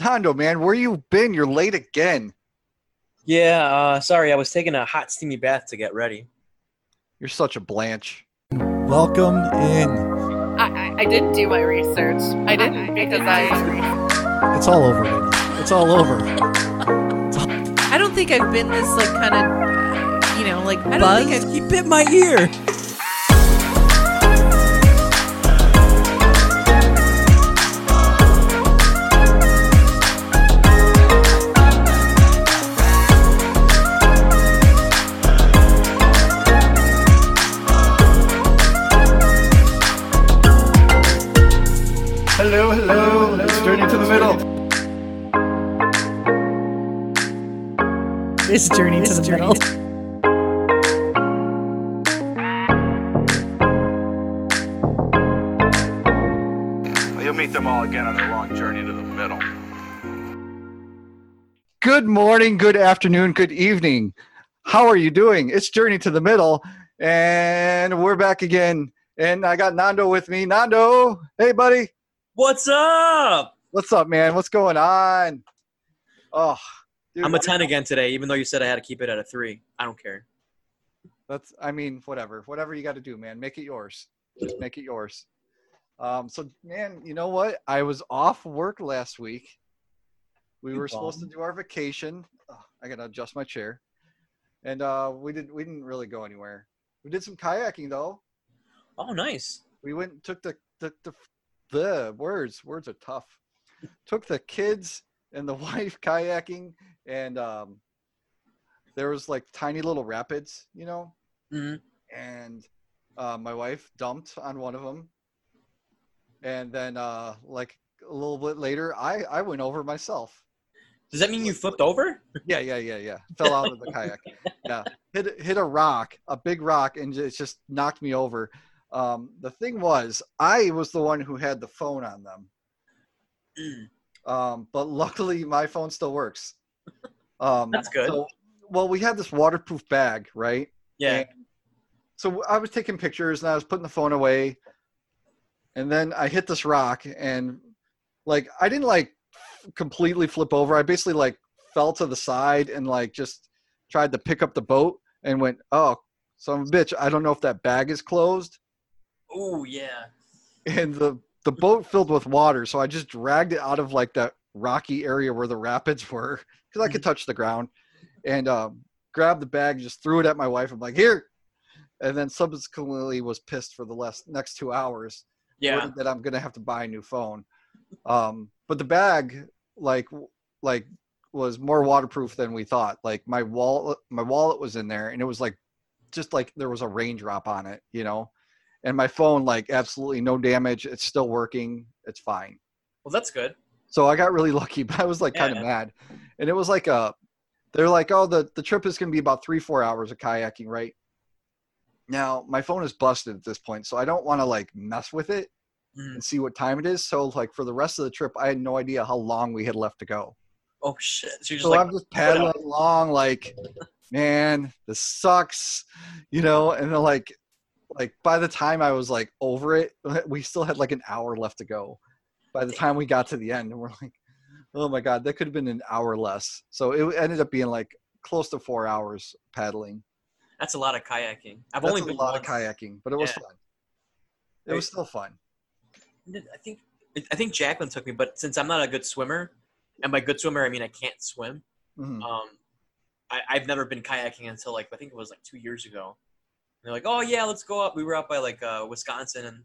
Nando, man, where you been? You're late again. Yeah, uh, sorry, I was taking a hot, steamy bath to get ready. You're such a Blanche. Welcome in. I, I, I didn't do my research. I didn't because I It's all over. lady. It's all over. I don't think I've been this like kind of, you know, like I don't buzz. think I, he bit my ear. This journey to the middle. You'll meet them all again on their long journey to the middle. Good morning, good afternoon, good evening. How are you doing? It's Journey to the Middle, and we're back again. And I got Nando with me. Nando, hey, buddy. What's up? What's up, man? What's going on? Oh, dude, I'm a 10 again today, even though you said I had to keep it at a 3. I don't care. That's, I mean, whatever. Whatever you got to do, man. Make it yours. Just make it yours. Um, so, man, you know what? I was off work last week. We were supposed to do our vacation. Oh, I gotta adjust my chair, and uh, we didn't. We didn't really go anywhere. We did some kayaking though. Oh, nice. We went and took the the the, the words. Words are tough. took the kids and the wife kayaking, and um, there was like tiny little rapids, you know, hmm and uh, my wife dumped on one of them and then uh, like a little bit later i i went over myself. Does that mean you flipped over? yeah yeah yeah yeah. Fell out of the kayak. Yeah. Hit hit a rock a big rock and it just knocked me over. Um, the thing was i was the one who had the phone on them. Mm. Um, but luckily my phone still works um, That's good. so- well we had this waterproof bag right Yeah. And so I was taking pictures and I was putting the phone away. And then I hit this rock and like I didn't like completely flip over. I basically like fell to the side and like just tried to pick up the boat and went, Oh, some bitch, I don't know if that bag is closed. Oh, yeah. And the the boat filled with water, so I just dragged it out of like that rocky area where the rapids were because I could touch the ground, and um, grabbed the bag, and just threw it at my wife. I'm like, here, and then subsequently was pissed for the last next two hours. Yeah. that I'm gonna have to buy a new phone. Um, but the bag, like, like was more waterproof than we thought. Like my wallet, my wallet was in there, and it was like, just like there was a raindrop on it, you know. And my phone, like, absolutely no damage. It's still working. It's fine. Well, that's good. So I got really lucky, but I was like kind of mad. And it was like a, they're like, oh, the, the trip is going to be about three, four hours of kayaking, right? Now my phone is busted at this point, so I don't want to like mess with it Mhm. and see what time it is. So like for the rest of the trip, I had no idea how long we had left to go. Oh, shit. So So like, I'm just paddling along, like, man, this sucks, you know. And then like, like by the time I was like over it, we still had like an hour left to go. By the time we got to the end, and we're like, oh my god, that could have been an hour less. So it ended up being like close to four hours paddling. that's a lot of kayaking. I've That's only been a lot once. of kayaking, but it was Yeah. fun. It was still fun. I think I think Jacqueline took me, but since I'm not a good swimmer, and by good swimmer I mean I can't swim. Mhm. Um, I, I've never been kayaking until like I think it was like two years ago. They're like, "Oh yeah, let's go up." We were up by like uh, Wisconsin, and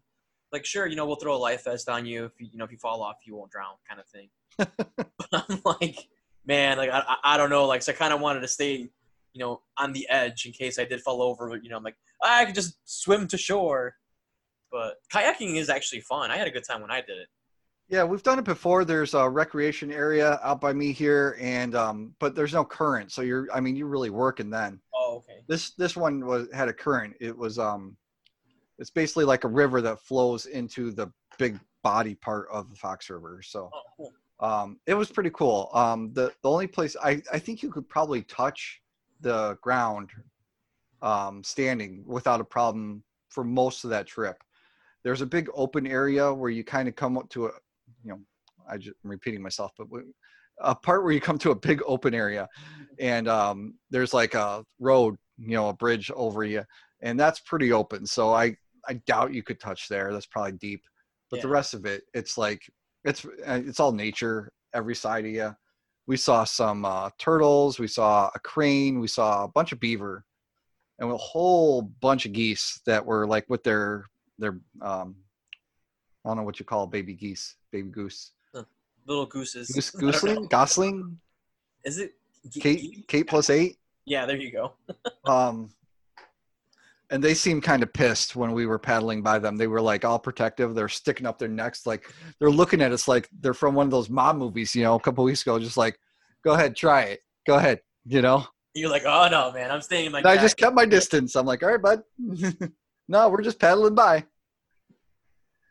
like, sure, you know, we'll throw a life vest on you if you, you know if you fall off, you won't drown, kind of thing. but I'm like, man, like I, I, I don't know, like so I kind of wanted to stay, you know, on the edge in case I did fall over. But you know, I'm like, I could just swim to shore. But kayaking is actually fun. I had a good time when I did it. Yeah, we've done it before. There's a recreation area out by me here, and um, but there's no current, so you're. I mean, you're really working then. Oh, okay. This this one was had a current. It was um, it's basically like a river that flows into the big body part of the Fox River. So Oh, cool. um, it was pretty cool. Um, the the only place I I think you could probably touch the ground, um, standing without a problem for most of that trip. There's a big open area where you kind of come up to a, I just, I'm repeating myself, but we, a part where you come to a big open area, and um, there's like a road, you know, a bridge over you, and that's pretty open. So I I doubt you could touch there. That's probably deep, but the rest of it, it's like it's uh, it's all nature every side of you. We saw some uh, turtles, we saw a crane, we saw a bunch of beaver, and a whole bunch of geese that were like with their their um, I don't know what you call baby geese, baby goose, Little gooses. goose I don't know. gooseling, gosling, Is it? ge- Kate, ge- Kate plus eight. Yeah, there you go. Um, and they seemed kind of pissed when we were paddling by them. They were like all protective. They're sticking up their necks, like they're looking at us like they're from one of those mob movies, you know, a couple weeks ago. Just like, go ahead, try it. Go ahead, you know. You're like, oh no, man, I'm staying in my. And I just kept my distance. I'm like, all right, bud. no, we're just paddling by.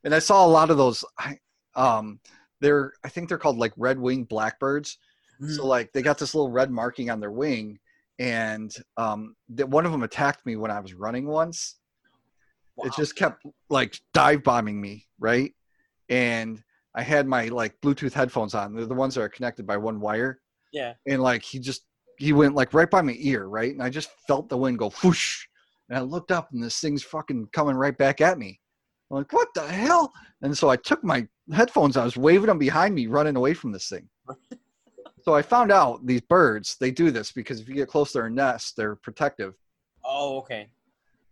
And I saw a lot of those. I, um, they're I think they're called like red winged blackbirds. Mm. So like they got this little red marking on their wing, and um, that one of them attacked me when I was running once. Wow. It just kept like dive bombing me, right? And I had my like Bluetooth headphones on. They're the ones that are connected by one wire Yeah. and like he just he went like right by my ear, right? And I just felt the wind go whoosh, and I looked up, and this thing's fucking coming right back at me. I'm like, what the hell? And so I took my headphones, I was waving them behind me, running away from this thing. so I found out these birds they do this because if you get close to their nest, they're protective. Oh, okay.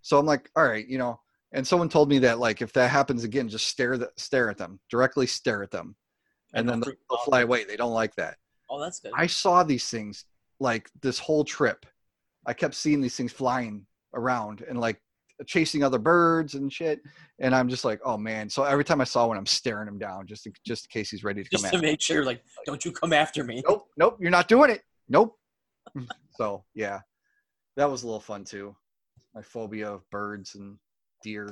So I'm like, all right, you know. And someone told me that like if that happens again, just stare the, stare at them, directly stare at them, and then they'll, they'll fly away. They don't like that. Oh, that's good. I saw these things like this whole trip. I kept seeing these things flying around and like chasing other birds and shit. And I'm just like, oh man. So every time I saw one, I'm staring him down just in, just in case he's ready to just come to at me. make sure, like, don't you come after me. Nope, nope, you're not doing it. Nope. so yeah, that was a little fun too. My phobia of birds and deer.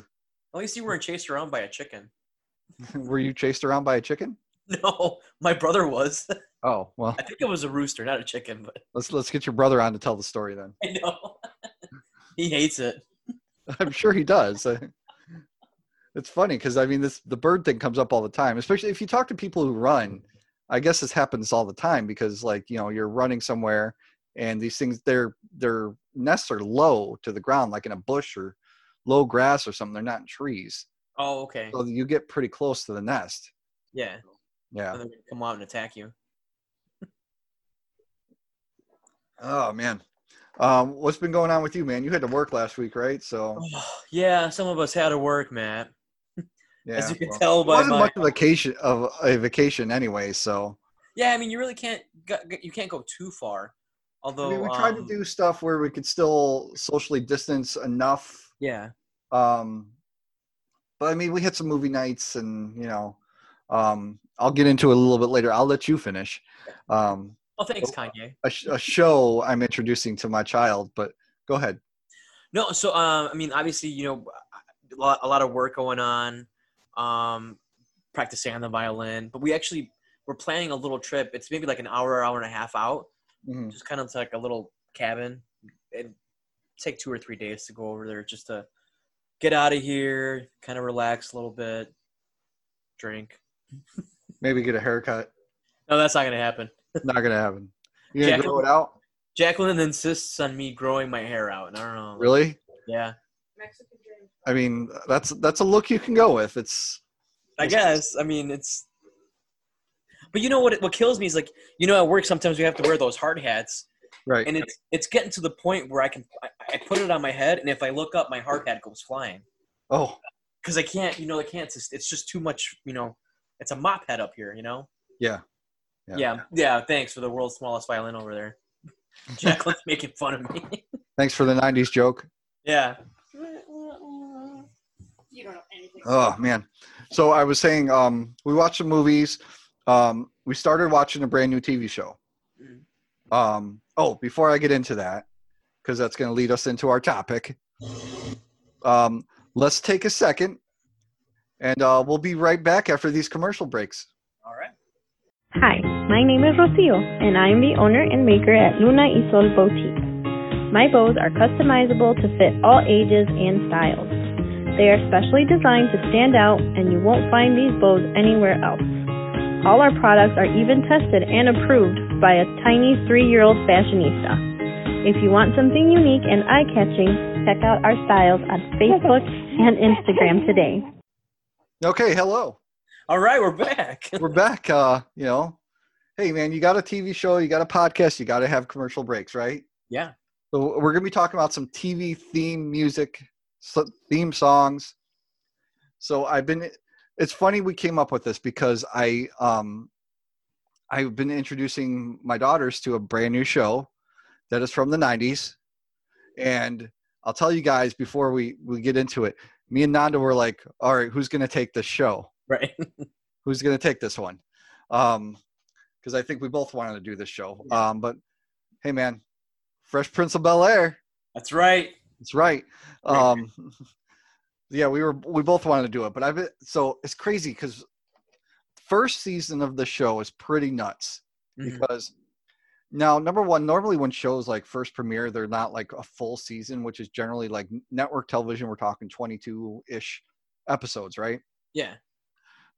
At least you weren't chased around by a chicken. Were you chased around by a chicken? No, my brother was. Oh well, I think it was a rooster, not a chicken, but let's let's get your brother on to tell the story then. I know. he hates it. I'm sure he does. It's funny because I mean, this the bird thing comes up all the time, especially if you talk to people who run. I guess this happens all the time because, like, you know, you're running somewhere, and these things their their nests are low to the ground, like in a bush or low grass or something. They're not in trees, Oh, okay. so you get pretty close to the nest. Yeah. Yeah. Come out and attack you. Oh man, um, what's been going on with you, man? You had to work last week, right? So yeah, some of us had to work, Matt. yeah, As you can well, tell it by wasn't my much of a vacation of a vacation anyway. So Yeah, I mean, you really can't you can't go too far. Although I mean, we tried to um, do stuff where we could still socially distance enough. Yeah. Um, but I mean, we had some movie nights, and you know, um, I'll get into it a little bit later. I'll let you finish. Um, Oh, thanks, Kanye. a, a show I'm introducing to my child, but go ahead. No, so um, I mean, obviously, you know, a lot, a lot of work going on, um, practicing on the violin. But we actually we're planning a little trip. It's maybe like an hour, hour and a half out, Mhm. just kind of like a little cabin. It take two or three days to go over there, just to get out of here, kind of relax a little bit, drink. Maybe get a haircut. No, that's not gonna happen. Not gonna happen. You gonna Jack- grow it out? Jacqueline insists on me growing my hair out, and I don't know. Really? Yeah, Mexican dream. I mean, that's that's a look you can go with. It's I guess. I mean, it's. But you know what? What kills me is like you know at work sometimes we have to wear those hard hats, right. and it's it's getting to the point where I can I, I put it on my head, and if I look up, my hard hat goes flying oh, because I can't. You know, I can't. It's, it's just too much. You know, it's a mop head up here. You know. yeah. Yeah. Yeah. Yeah. thanks for the world's smallest violin over there. Jacqueline's making fun of me. Thanks for the '90s joke. yeah. You don't know anything. Oh man. So I was saying, um, we watched some movies. Um, we started watching a brand new TV show. Mm. Um, oh, before I get into that, because that's going to lead us into our topic. Um, let's take a second, and uh, we'll be right back after these commercial breaks. Hi, my name is Rocio, and I am the owner and maker at Luna y Sol Boutique. My bows are customizable to fit all ages and styles. They are specially designed to stand out, and you won't find these bows anywhere else. All our products are even tested and approved by a tiny three year old fashionista. If you want something unique and eye catching, check out our styles on Facebook and Instagram today. Okay, hello. All right, we're back. We're back. Uh, you know, hey man, you got a TV show, you got a podcast, you got to have commercial breaks, right? yeah. So we're gonna be talking about some TV theme music, theme songs. So I've been. It's funny we came up with this because I um, I've been introducing my daughters to a brand new show that is from the '90s, and I'll tell you guys before we we get into it. Me and Nando were like, "All right, who's gonna take this show? Right. Who's gonna take this one?" Um, because I think we both wanted to do this show. Um, but hey, man, Fresh Prince of Bel Air. That's right. That's right. Um, yeah, we were we both wanted to do it, but I've so it's crazy because first season of the show is pretty nuts Mhm. because now number one, normally when shows like first premiere, they're not like a full season, which is generally like network television. We're talking twenty two ish episodes, right? Yeah.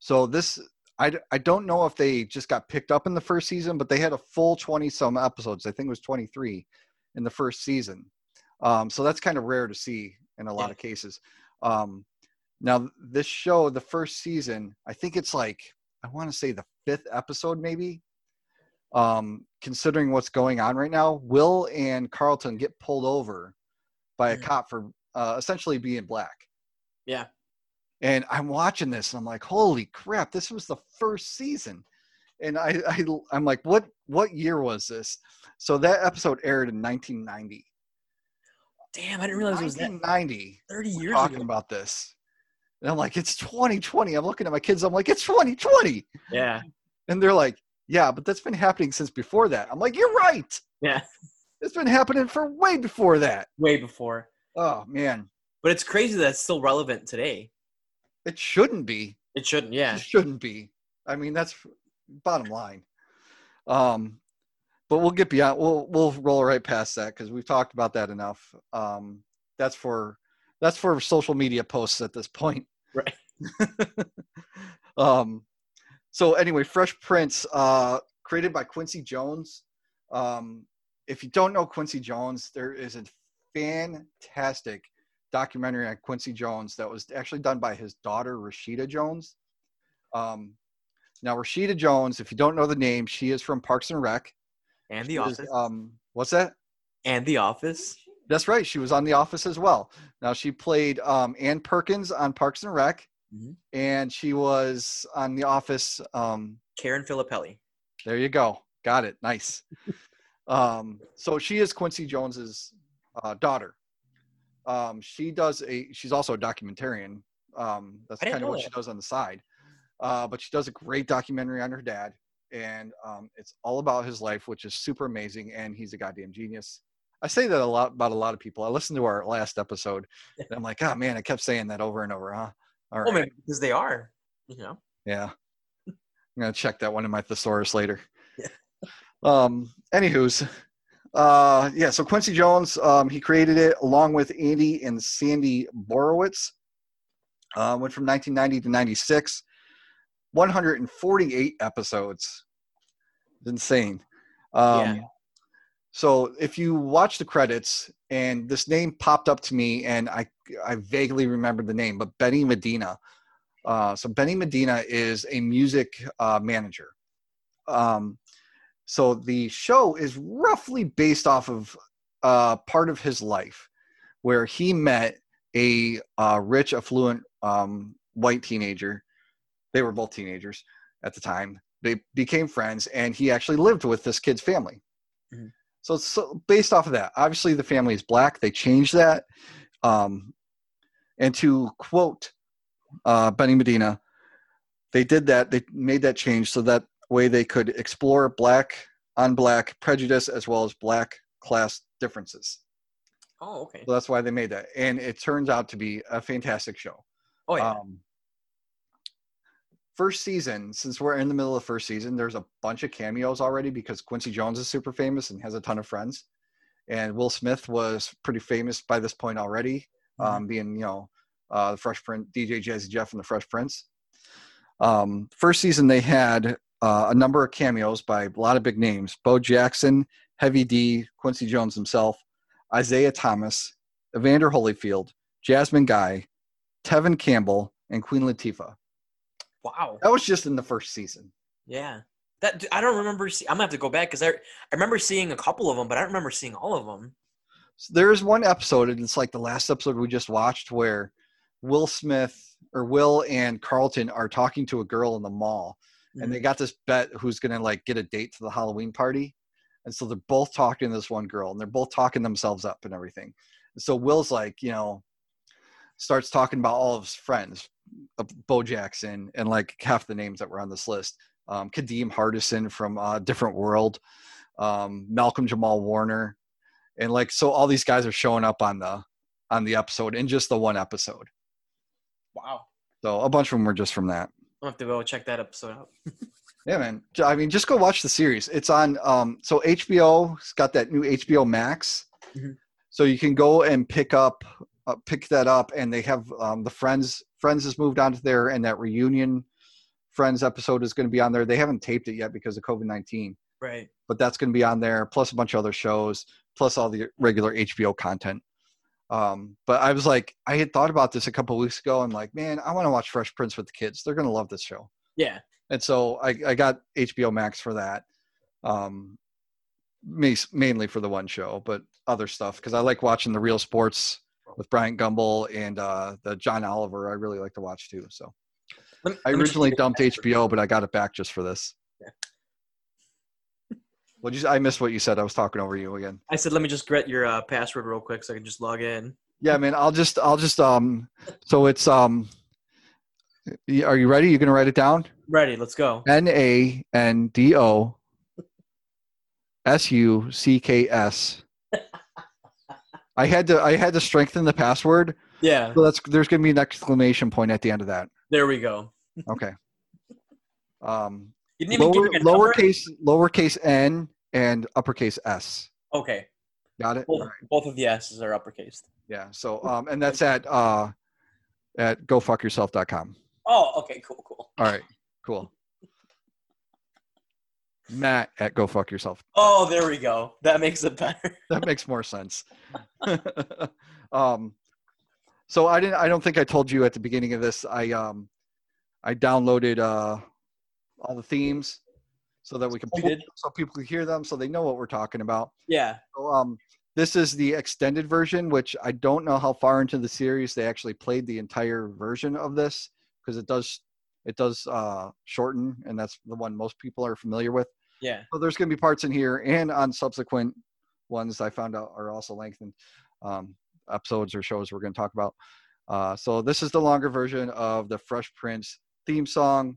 So this, I, I don't know if they just got picked up in the first season, but they had a full 20 some episodes. I think it was 23 in the first season. Um, so that's kind of rare to see in a lot Yeah. of cases. Um, now this show, the first season, I think it's like, I want to say the fifth episode, maybe. Um, considering what's going on right now, Will and Carlton get pulled over by a Mhm. cop for uh, essentially being black. Yeah. And I'm watching this and I'm like, holy crap, this was the first season. And I, I I'm like, what what year was this? So that episode aired in 1990. Damn, I didn't realize it was that 1990. 30 We're years talking ago. about this. And I'm like, it's 2020. I'm looking at my kids. I'm like, it's 2020. Yeah. And they're like, yeah, but that's been happening since before that. I'm like, you're right. Yeah. It's been happening for way before that. Way before. Oh man, But it's crazy that it's still relevant today. It shouldn't be. It shouldn't. Yeah. It shouldn't be. I mean, that's bottom line. Um, but we'll get beyond. We'll we'll roll right past that because we've talked about that enough. Um, that's for that's for social media posts at this point. Right. um, so anyway, Fresh Prince, uh, created by Quincy Jones. Um, if you don't know Quincy Jones, there is a fantastic documentary on Quincy Jones that was actually done by his daughter Rashida Jones. Um, now Rashida Jones, if you don't know the name, she is from Parks and Rec. And She The is, Office. um, what's that? and The Office. That's right. She was on The Office as well. Now she played um, Ann Perkins on Parks and Rec, Mhm. and she was on The Office. Um, Karen Filippelli. there you go. Got it. Nice. um, so she is Quincy Jones's uh, daughter. Um, she does a. She's also a documentarian. Um, that's kind of what that. she does on the side. Uh, but she does a great documentary on her dad, and um, it's all about his life, which is super amazing. And he's a goddamn genius. I say that a lot about a lot of people. I listened to our last episode, and I'm like, oh man, I kept saying that over and over, huh? All right. Well, maybe because they are. You know. Yeah. I'm gonna check that one in my thesaurus later. Yeah. Um, anywho's, uh, yeah. So Quincy Jones, um, he created it along with Andy and Sandy Borowitz. Uh, went from 1990 to 96, 148 episodes. It's insane. Um, Yeah. So if you watch the credits, and this name popped up to me, and I I vaguely remember the name, but Benny Medina. Uh, so Benny Medina is a music uh, manager. Um, so the show is roughly based off of uh, part of his life, where he met a uh, rich, affluent um, white teenager. They were both teenagers at the time. They became friends, and he actually lived with this kid's family. Mhm. So so based off of that. Obviously, the family is black. They changed that. Um, and to quote uh, Benny Medina, they did that. They made that change so that way they could explore black on black prejudice as well as black class differences. Oh, okay. So that's why they made that. And it turns out to be a fantastic show. Oh yeah. Um, first season, since we're in the middle of first season, there's a bunch of cameos already because Quincy Jones is super famous and has a ton of friends. And Will Smith was pretty famous by this point already, um, being, you know, uh, the Fresh Prince, DJ Jazzy Jeff and the Fresh Prince. Um, first season, they had uh, a number of cameos by a lot of big names: Bo Jackson, Heavy D, Quincy Jones himself, Isiah Thomas, Evander Holyfield, Jasmine Guy, Tevin Campbell, and Queen Latifah. Wow. That was just in the first season. Yeah. That I don't remember. See, I'm gonna have to go back because I I remember seeing a couple of them, but I don't remember seeing all of them. So there is one episode, and it's like the last episode we just watched, where Will Smith or Will and Carlton are talking to a girl in the mall, and they got this bet who's gonna like get a date to the Halloween party, and so they're both talking to this one girl, and they're both talking themselves up and everything. And so Will's like, you know, starts talking about all of his friends, uh, Bo Jackson, and like half the names that were on this list. Um, Kadeem Hardison from uh, Different World, um, Malcolm Jamal Warner, and like so all these guys are showing up on the on the episode in just the one episode. Wow. So a bunch of them were just from that. I'll have to go check that episode out. Yeah, man. I mean, just go watch the series. It's on. Um, so HBO's got that new HBO Max, Mhm. so you can go and pick up, uh, pick that up, and they have um, the Friends. Friends has moved on to there, and that reunion Friends episode is going to be on there. They haven't taped it yet because of COVID nineteen, Right. but that's going to be on there. Plus a bunch of other shows, plus all the regular HBO content. Um, but I was like, I had thought about this a couple weeks ago, and like, man, I want to watch Fresh Prince with the kids. They're going to love this show Yeah. and so I, I got HBO Max for that, um, mainly for the one show, but other stuff because I like watching the Real Sports with Bryant Gumbel and uh, the John Oliver. I really like to watch too. So me- I let me just originally dumped. HBO, but I got it back just for this. What you? I missed what you said. I was talking over you again. I said, let me just get your uh, password real quick so I can just log in. Yeah, man. I'll just I'll just um. So it's um. Are you ready? You're gonna write it down? Ready? Let's go. N A N D O S U C K S. I had to I had to strengthen the password. Yeah. So that's there's gonna be an exclamation point at the end of that. There we go. Okay. Um You didn't even lower, give number? lowercase lowercase n and uppercase s. Okay. Got it? Both, both of the S's are uppercase. Yeah. So um and that's at uh at gofuckyourself.com. Oh, okay. Cool. Cool. All right, cool. Matt at go fuck yourself. Oh, there we go. That makes it better. that makes more sense. um, so I didn't. I don't think I told you at the beginning of this. I um, I downloaded uh, all the themes so that we can pull- so people can hear them, so they know what we're talking about. Yeah. So, um, this is the extended version, which I don't know how far into the series they actually played the entire version of this because it does it does uh, shorten, and that's the one most people are familiar with. Yeah. So there's going to be parts in here and on subsequent ones I found out are also lengthened um, episodes or shows we're going to talk about. Uh, so this is the longer version of the Fresh Prince theme song.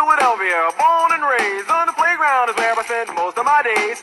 Philadelphia, born and raised on the playground is where I spent most of my days.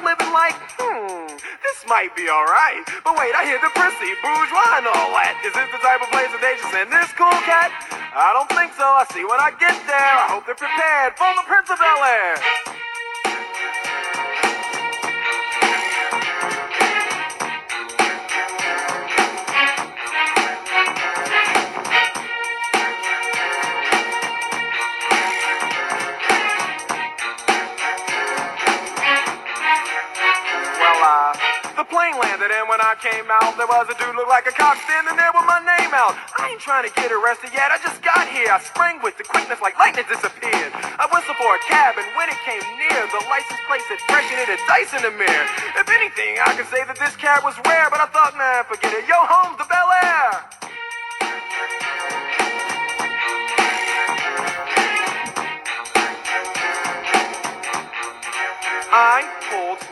living like? Hmm, this might be alright. But wait, I hear the prissy, bourgeois and all that. Is this the type of place that they should send this cool cat? I don't think so. I see when I get there. I hope they're prepared for the Prince of Bel Air. Plane landed, and when I came out, there was a dude looked like a cop standing there with my name out. I ain't trying to get arrested yet, I just got here. I sprang with the quickness like lightning disappeared. I whistled for a cab, and when it came near, the license plate said fresh and it had dice in the mirror. If anything, I could say that this cab was rare, but I thought, nah, forget it. Yo, home to Bel Air. I pulled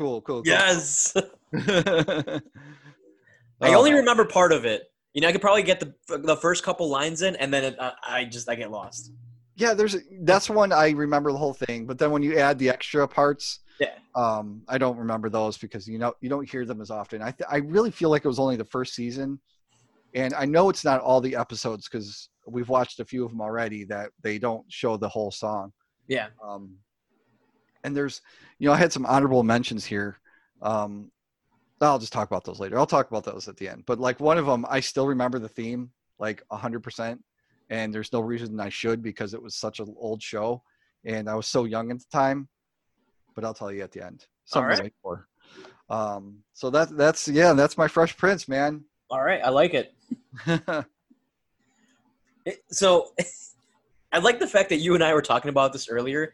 Cool, cool. cool. Yes. I Oh, only remember part of it. You know, I could probably get the the first couple lines in, and then it, uh, I just I get lost. yeah, there's that's one I remember the whole thing, but then when you add the extra parts, Yeah. um, I don't remember those because you know you don't hear them as often. I th- I really feel like it was only the first season, and I know it's not all the episodes because we've watched a few of them already that they don't show the whole song. Yeah. Um, and there's, you know, I had some honorable mentions here. Um, I'll just talk about those later. I'll talk about those at the end. But like one of them, I still remember the theme like hundred percent, and there's no reason I should because it was such an old show, and I was so young at the time. But I'll tell you at the end. Something right. for. Um, so that that's yeah, that's my Fresh Prince, man. All right, I like it. It- so I like the fact that you and I were talking about this earlier,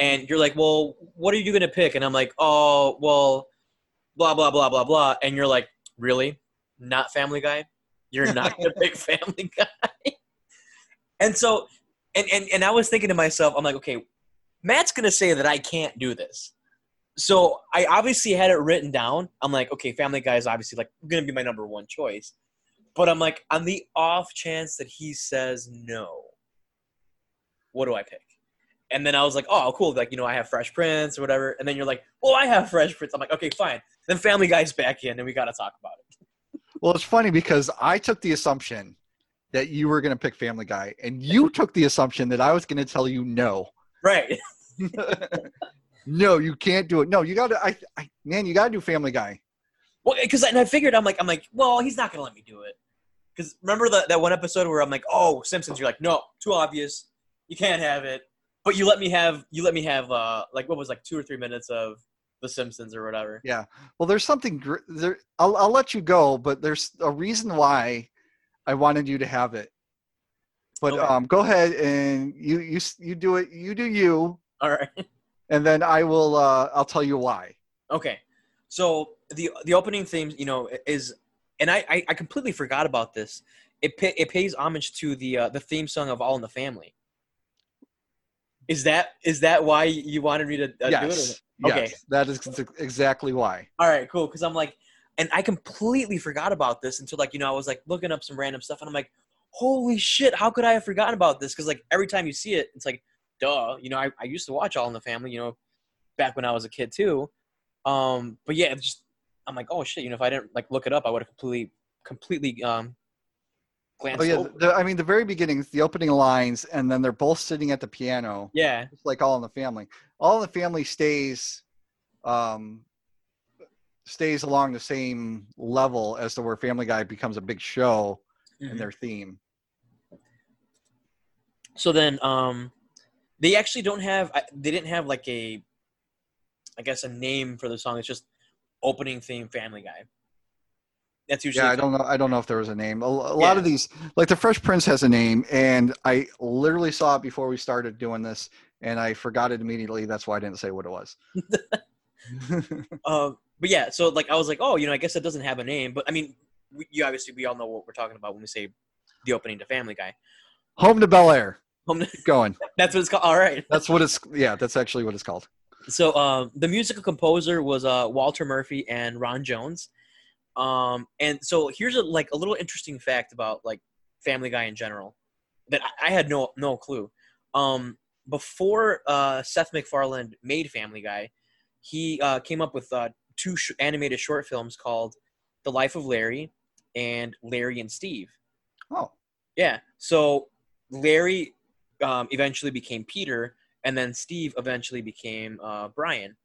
and you're like, "Well, what are you gonna pick?" And I'm like, "Oh, well, blah blah blah blah blah," and you're like, "Really? Not Family Guy? You're not gonna pick Family Guy?" and so, and and and I was thinking to myself, I'm like, "Okay, Matt's gonna say that I can't do this." So I obviously had it written down. I'm like, okay, Family Guy is obviously like gonna be my number one choice. But I'm like, on the off chance that he says no, what do I pick? And then I was like, oh, cool. Like, you know, I have Fresh Prince or whatever. And then you're like, well, I have Fresh Prince. I'm like, okay, fine. Then Family Guy's back in and we got to talk about it. well, it's funny because I took the assumption that you were going to pick Family Guy, and you took the assumption that I was going to tell you no. Right. no, you can't do it. No, you got to. I, I, man, you got to do Family Guy. Well, because and I figured I'm like, I'm like, well, he's not going to let me do it. Because remember the, that one episode where I'm like, oh, Simpsons. You're like, no, too obvious. You can't have it. But you let me have, you let me have, uh, like, what was like two or three minutes of The Simpsons or whatever. Yeah. Well, there's something gr- there. I'll, I'll let you go, but there's a reason why I wanted you to have it. But Okay. um, go ahead and you you you do it. You do you, All right. and then I will. Uh, I'll tell you why. Okay, so the the opening theme, you know, is, and I I, I completely forgot about this. It it pays homage to the uh, the theme song of All in the Family. Is that is that why you wanted me to uh, do it? yes. Okay. Yes. That is exactly why. All right, cool. Because I'm like, and I completely forgot about this until like you know I was like looking up some random stuff, and I'm like, holy shit, how could I have forgotten about this? Because like every time you see it, it's like, duh. You know, I, I used to watch All in the Family, you know, back when I was a kid too. Um, but yeah, it's just I'm like, oh shit, you know, if I didn't like look it up, I would have completely completely um glanced Oh yeah. The, I mean, the very beginning, the opening lines, and then they're both sitting at the piano. Yeah, It's like All in the Family. All in the Family stays, um, stays along the same level as to where Family Guy becomes a big show Mhm. in their theme. So then, um, they actually don't have. They didn't have like a, I guess, a name for the song. It's just opening theme Family Guy. That's usually. Yeah, I don't know. I don't know if there was a name. A, a lot Yeah. of these, like the Fresh Prince, has a name, and I literally saw it before we started doing this, and I forgot it immediately. That's why I didn't say what it was. Um, but yeah, so like I was like, oh, you know, I guess it doesn't have a name, but I mean, we, you obviously we all know what we're talking about when we say the opening to Family Guy. Home to Bel Air. Home- Keep going. That's what it's called. All right. That's what it's. Yeah, that's actually what it's called. So um, the musical composer was uh, Walter Murphy and Ron Jones. Um, and so here's a like a little interesting fact about like Family Guy in general that I, I had no no clue. Um, before uh, Seth MacFarlane made Family Guy, he uh, came up with uh, two sh- animated short films called The Life of Larry and Larry and Steve. Oh, Yeah. So Larry um, eventually became Peter, and then Steve eventually became uh, Brian.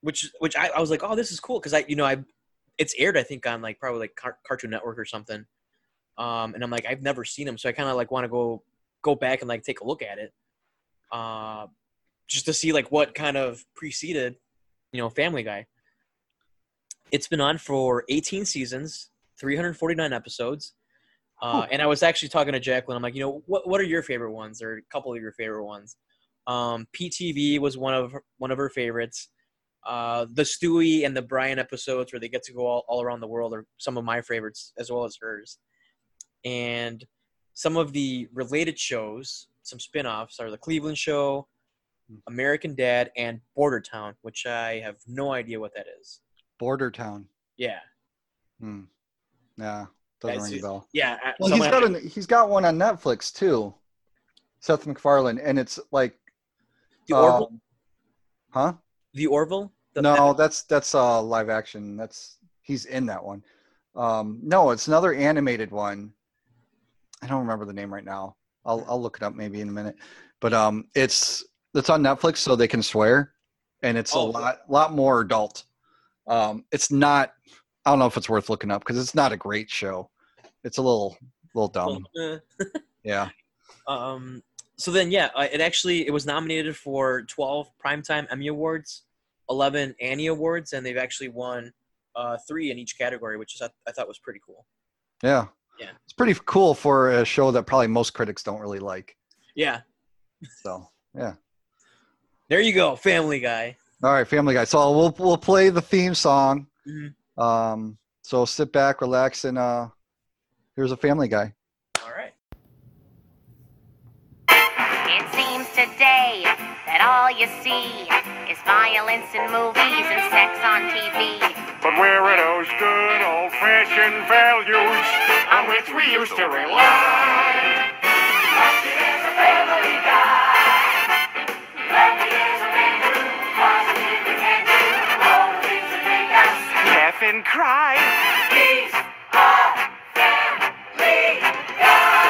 Which, which I, I was like, oh, this is cool because I, you know, I, it's aired I think on like probably like Car- Cartoon Network or something, um, and I'm like, I've never seen them, so I kind of like want to go go back and like take a look at it, uh, just to see like what kind of preceded, you know, Family Guy. It's been on for 18 seasons, 349 episodes. Uh, and I was actually talking to Jacqueline. I'm like, you know, what what are your favorite ones, or a couple of your favorite ones? Um, PTV was one of her, one of her favorites. Uh, the Stewie and the Brian episodes where they get to go all, all around the world are some of my favorites as well as hers. And some of the related shows, some spin-offs are the Cleveland Show, American Dad, and Bordertown, which I have no idea what that is. Bordertown. Yeah, Hmm. Yeah, doesn't That's ring a bell. yeah. Well, he's got he's got one on Netflix too. Seth MacFarlane, and it's like, the Orville. um, huh? The Orville. The- No, that's that's uh live action. That's he's in that one. Um, no, it's another animated one. I don't remember the name right now. I'll I'll look it up maybe in a minute. But um, it's it's on Netflix, so they can swear, and it's a Oh. lot lot more adult. Um, it's not. I don't know if it's worth looking up because it's not a great show. It's a little little dumb. Uh, Yeah. Um, so then, yeah, it actually it was nominated for 12 Primetime Emmy Awards, 11 Annie Awards, and they've actually won uh, three in each category, which is I, I thought was pretty cool. Yeah. Yeah. It's pretty cool for a show that probably most critics don't really like. Yeah, So yeah. there you go, Family Guy. All right, Family Guy. So we'll we'll play the theme song. Mhm. Um, so sit back, relax, and uh, here's a Family Guy. All right. It seems today that all you see is violence in movies and sex on TV. But where are those good old fashioned values on which we used to rely? Laugh and cry. He's a family guy.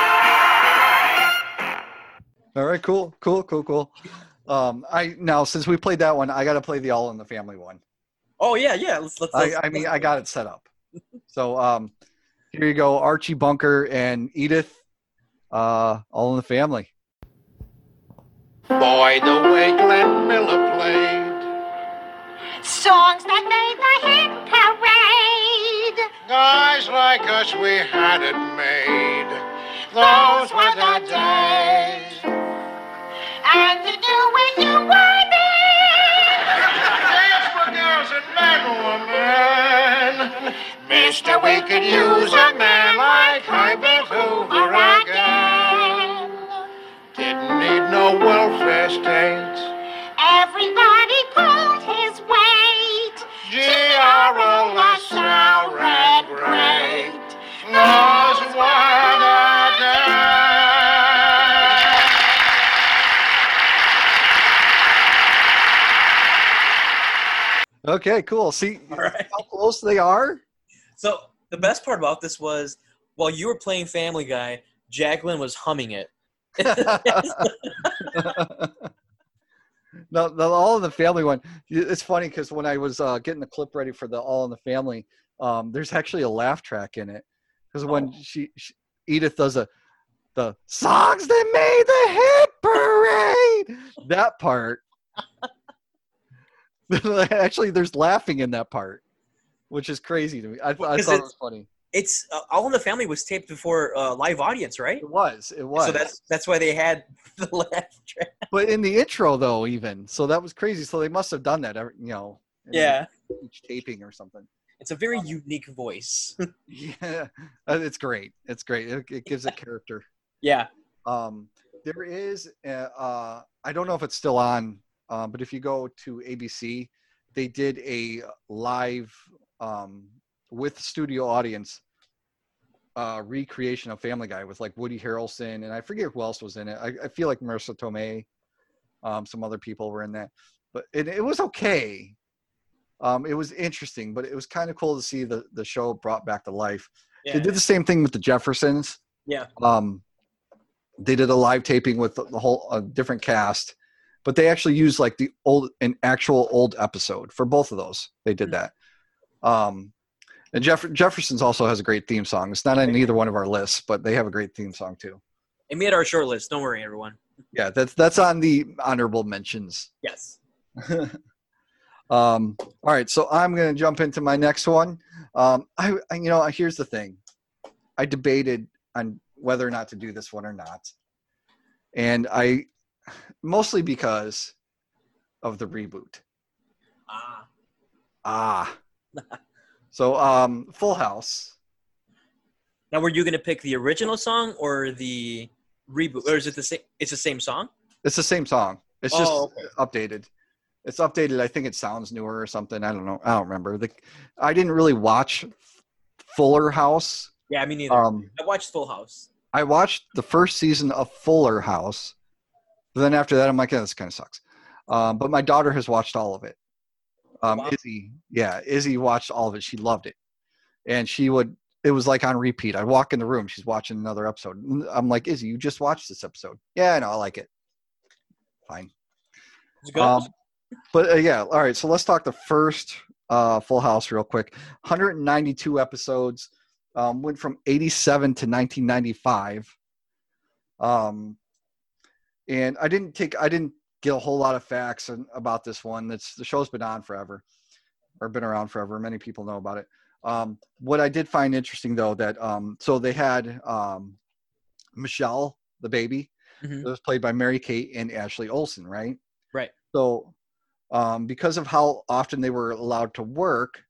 All right, cool, cool, cool, cool. Um, I now since we played that one, I got to play the All in the Family one. Oh yeah, yeah. Let's let's. I, let's I mean, I got it set up. So um, here you go, Archie Bunker and Edith, uh, All in the Family. Boy, the way Glenn Miller played. Songs that made the hit parade. Guys like us, we had it made. Those were the days. And you knew when you were there. Dance for girls and men, women. Mister, we could use a man like Herbert Hoover again. Didn't need no welfare state. Everybody pulled his weight. G.R.O. LaSalle ran great. Okay, cool. See right. how close they are. So the best part about this was while you were playing Family Guy, Jacqueline was humming it. no, the All in the Family one. It's funny because when I was uh, getting the clip ready for the All in the Family, um, there's actually a laugh track in it because when Oh. she, she Edith does a the songs that made the hit parade, that part. actually, there's laughing in that part, which is crazy to me. I, I thought it was funny. It's uh, All in the Family was taped before uh, live audience, right? It was. It was. So that's that's why they had the laugh track. but in the intro though, even so, that was crazy. So they must have done that, every, you know. Yeah, Each taping or something. it's a very unique voice. Yeah, uh, it's great. It's great. It, it gives a character. yeah. Um, there is, a, uh, I don't know if it's still on, uh, but if you go to ABC, they did a live um, with studio audience uh, recreation of Family Guy with like Woody Harrelson and I forget who else was in it. I, I feel like Marisa Tomei, um, some other people were in that, but it, it was okay. Um, it was interesting, but it was kind of cool to see the the show brought back to life. Yeah. They did the same thing with the Jeffersons. Yeah. Um, they did a live taping with the, whole different cast, but they actually used like the old an actual old episode for both of those. They did that. Um, and Jeff- Jefferson's also has a great theme song. It's not on either one of our lists, but they have a great theme song too. It made our short list. Don't worry, everyone. Yeah, that's that's on the honorable mentions. Yes. um, all right, so I'm going to jump into my next one. Um, I, I, you know, here's the thing. I debated on whether or not to do this one or not, and I mostly because of the reboot. Ah. Ah. so, um, Full House. Now, were you gonna pick the original song or the reboot, or is it the same? It's the same song. It's the same song. It's just Oh, okay. updated. It's updated. I think it sounds newer or something. I don't know. I don't remember. The, I didn't really watch Fuller House. Yeah, me neither. Um, I watched Full House. I watched the first season of Fuller House. But then after that, I'm like, yeah, this kind of sucks. Um, but my daughter has watched all of it. Um, Wow. Izzy, yeah, Izzy watched all of it. She loved it, and she would. It was like on repeat. I'd walk in the room. She's watching another episode. I'm like, Izzy, you just watched this episode. Yeah, I know. I like it. Fine. Um, but uh, yeah, all right. So let's talk the first uh, Full House real quick. 192 episodes. Um, went from 87 to 1995. Um, and I didn't take. I didn't get a whole lot of facts and, about this one. That's the show's been on forever, or been around forever. Many people know about it. Um, what I did find interesting though that um, so they had um, Michelle, the baby, Mhm. that was played by Mary Kate and Ashley Olsen, right? Right. So, um, because of how often they were allowed to work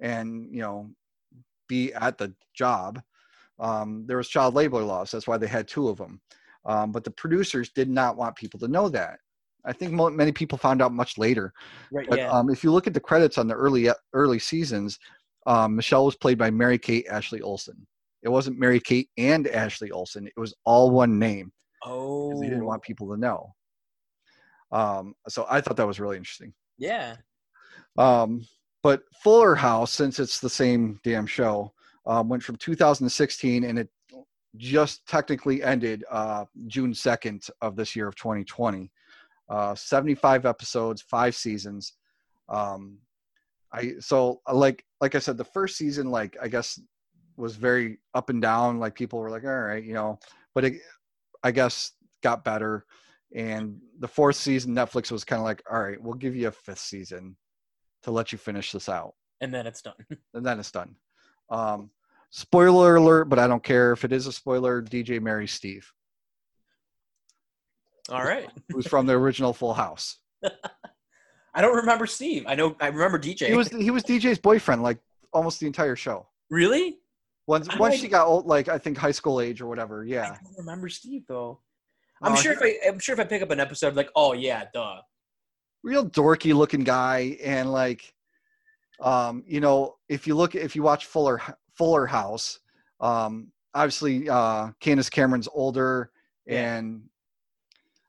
and you know be at the job, um, there was child labor laws. That's why they had two of them. Um, but the producers did not want people to know that. I think mo- many people found out much later. Right. But yeah. um, if you look at the credits on the early early seasons, um, Michelle was played by Mary Kate Ashley Olsen. It wasn't Mary Kate and Ashley Olsen. It was all one name oh. they didn't want people to know. Um, so I thought that was really interesting. Yeah. Um, but Fuller House, since it's the same damn show, um, went from 2016 and it just technically ended uh, June 2nd of this year of 2020. Uh, 75 episodes, five seasons. Um, I so uh, like like I said, the first season like I guess was very up and down. Like people were like, all right, you know, but it I guess got better. And the fourth season, Netflix was kind of like, all right, we'll give you a fifth season to let you finish this out, And then it's done. and then it's done. Um, spoiler alert, but I don't care if it is a spoiler. DJ Mary Steve, All right. who's from the original Full House. I don't remember Steve. I know. I remember DJ. He was he was DJ's boyfriend like almost the entire show. really. Once I once she got old, like I think high school age or whatever. Yeah. I don't remember Steve though. I'm Uh, sure if I, I'm sure if I pick up an episode, like, oh yeah, duh. real dorky looking guy, and like, um, you know, if you look if you watch Fuller Fuller House, um, obviously uh, Candace Cameron's older, Yeah. and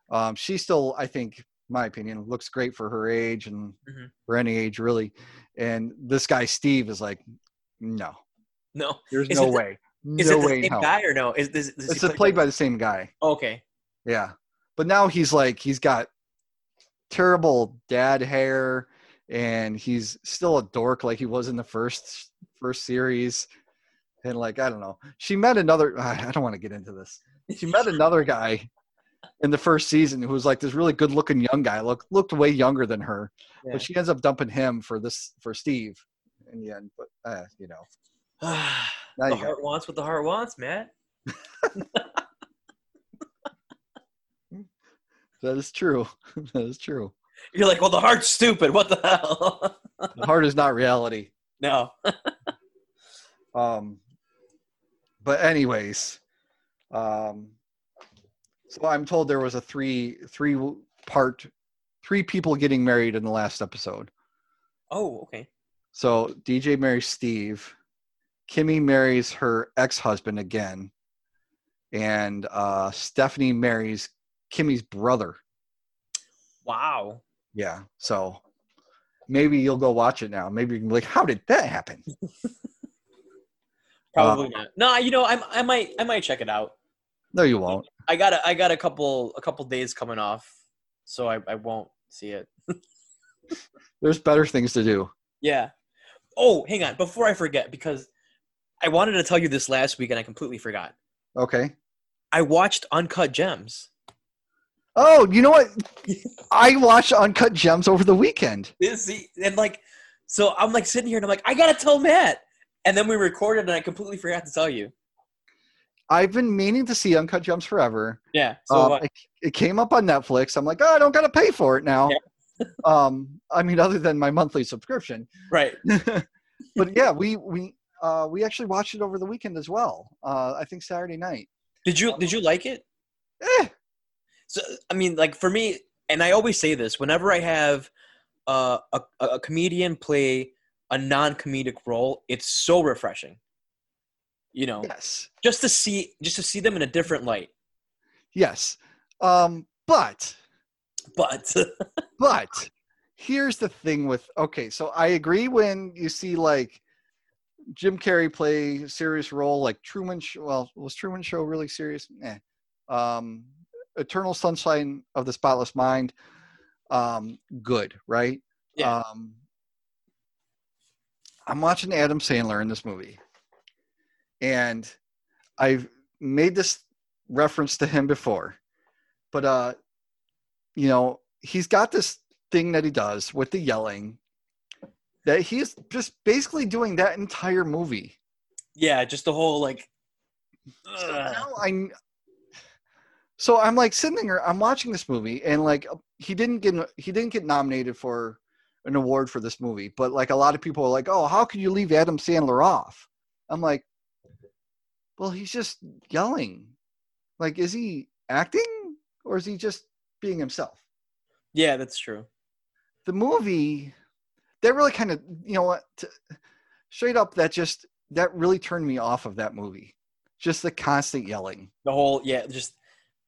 um, she still, I think, my opinion, looks great for her age and Mhm. for any age really. And this guy Steve is like, no, No. there's Is no the- way, Is no it the way, same guy or no? Is this? is It's played by the same guy. Okay. Yeah. But now he's like he's got terrible dad hair and he's still a dork like he was in the first first series. And like I don't know. She met another I I don't want to get into this. She met another guy in the first season who was like this really good looking young guy, look looked way younger than her. Yeah. But she ends up dumping him for this for Steve in the end. But uh, you know. The you go. heart wants what the heart wants, Matt. That is true. that is true. You're like, well, the heart's stupid. What the hell? The heart is not reality. no. Um, but anyways, um, so I'm told there was a three three part three people getting married in the last episode. Oh, okay. So DJ marries Steve, Kimmy marries her ex-husband again, and uh, Stephanie marries Kimmy's brother. Wow. Yeah, so maybe you'll go watch it now. Maybe you can be like, "How did that happen?" Probably Uh, not. No, you know, I, I might I might check it out. No, you won't. I got a, I got a couple a couple days coming off, so I, I won't see it. There's better things to do. Yeah. Oh, hang on. Before I forget, because I wanted to tell you this last week and I completely forgot. Okay. I watched Uncut Gems. Oh, you know what? I watched Uncut Gems over the weekend. See, and like, so I'm like sitting here and I'm like, I gotta tell Matt. And then we recorded and I completely forgot to tell you. I've been meaning to see Uncut Gems forever. Yeah. So Um, it, it came up on Netflix. I'm like, oh, I don't got to pay for it now. um, I mean, other than my monthly subscription. right. But yeah, we we uh, we actually watched it over the weekend as well. Uh, I think Saturday night. Did you did you like it? Eh, So I mean, like for me, and I always say this whenever I have uh, a a comedian play a non-comedic role, it's so refreshing. You know, yes, just to see just to see them in a different light. yes. Um, but But but here's the thing with okay, so I agree when you see like Jim Carrey play a serious role like Truman. Show, well, was Truman Show really serious? Eh. Um, Eternal Sunshine of the Spotless Mind. Um, good, right? Yeah. Um, I'm watching Adam Sandler in this movie, and I've made this reference to him before, but uh, you know, he's got this thing that he does with the yelling that he's just basically doing that entire movie. yeah, just the whole like. So now I so I'm like sitting there, I'm watching this movie, and like he didn't get he didn't get nominated for an award for this movie, but like a lot of people are like, oh, how could you leave Adam Sandler off? I'm like, well, he's just yelling. Like, is he acting or is he just being himself? Yeah, that's true. the movie that really kind of you know what t- straight up that just that really turned me off of that movie just the constant yelling The whole yeah, just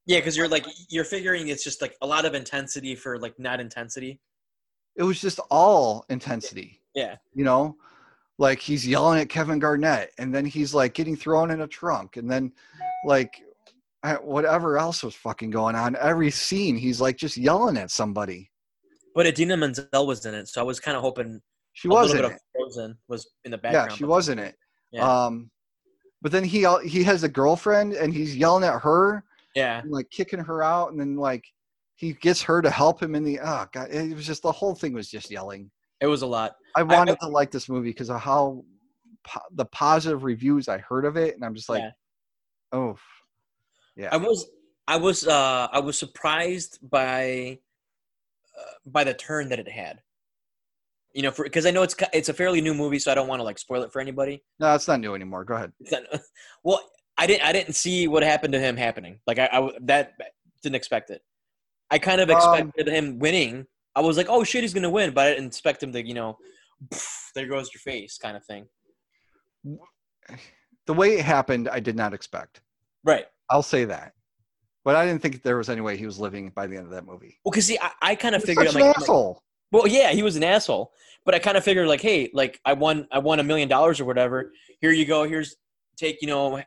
yeah, because you're like you're figuring it's just like a lot of intensity for like not intensity. It was just all intensity Yeah. you know like he's yelling at kevin garnett and then he's like getting thrown in a trunk and then like whatever else was fucking going on every scene he's like just yelling at somebody But Idina Menzel was in it, so I was kind of hoping she a was in bit it of Frozen was in the background. yeah she was in it Yeah. um but then he he has a girlfriend and he's yelling at her yeah. and, like kicking her out and then like he gets her to help him in the oh god it was just the whole thing was just yelling It was a lot. i wanted to like this movie because of how po- the positive reviews i heard of it and i'm just like Yeah. oh yeah I was I was uh I was surprised by uh, by the turn that it had. You know, for because I know it's it's a fairly new movie, so I don't want to like spoil it for anybody. no it's not new anymore go ahead not- well, I didn't I didn't see what happened to him happening. Like I, I that didn't expect it. I kind of Um, expected him winning. I was like, oh shit, he's gonna win, but I didn't expect him to, you know, there goes your face, kind of thing. the way it happened i did not expect Right. i'll say that but i didn't think there was any way he was living by the end of that movie Well, because see, I, I kind of figured such I'm an like, I'm like- asshole Well, yeah, he was an asshole, but I kind of figured like, hey, like I won, I won a million dollars or whatever. Here you go. Here's take you know,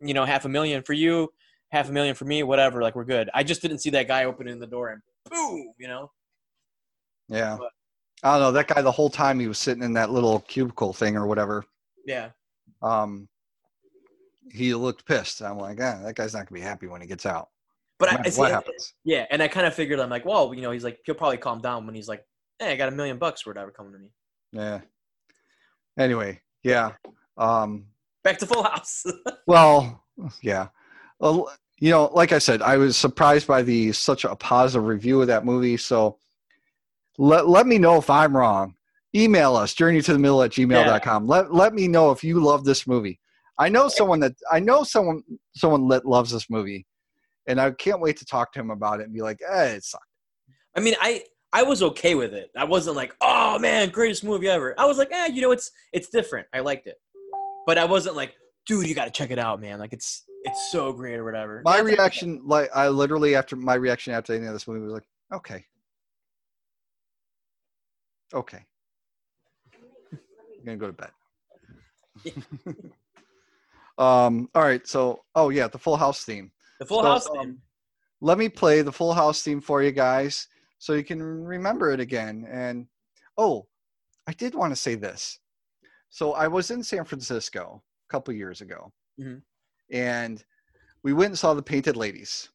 you know, half a million for you, half a million for me, whatever. Like we're good. I just didn't see that guy opening the door and boom, you know. yeah But- i don't know that guy the whole time he was sitting in that little cubicle thing or whatever Yeah, um he looked pissed i'm like ah, that guy's not gonna be happy when he gets out but no I, see, what happens yeah, and I kind of figured I'm like, well, you know, he's like he'll probably calm down when he's like, hey, I got a million bucks or whatever coming to me. yeah anyway yeah um Back to Full House. well yeah you know like i said i was surprised by the such a positive review of that movie so let, let me know if i'm wrong email us journey to the middle at gmail.com let, let me know if you love this movie i know someone that i know someone someone that loves this movie and i can't wait to talk to him about it and be like eh, it sucked I mean, I I was okay with it. I wasn't like, oh man, greatest movie ever. I was like, eh, you know, it's it's different. I liked it. but I wasn't like, dude, you got to check it out, man. Like it's it's so great or whatever. My Yeah, it's like- reaction, like I literally after my reaction after any of this movie was like, okay, okay, I'm gonna go to bed. um. All right. So, oh yeah, the Full House theme. the Full So, House um, theme. let me play the Full House theme for you guys so you can remember it again. And oh, I did want to say this. So I was in San Francisco a couple years ago, Mhm. And we went and saw the Painted Ladies.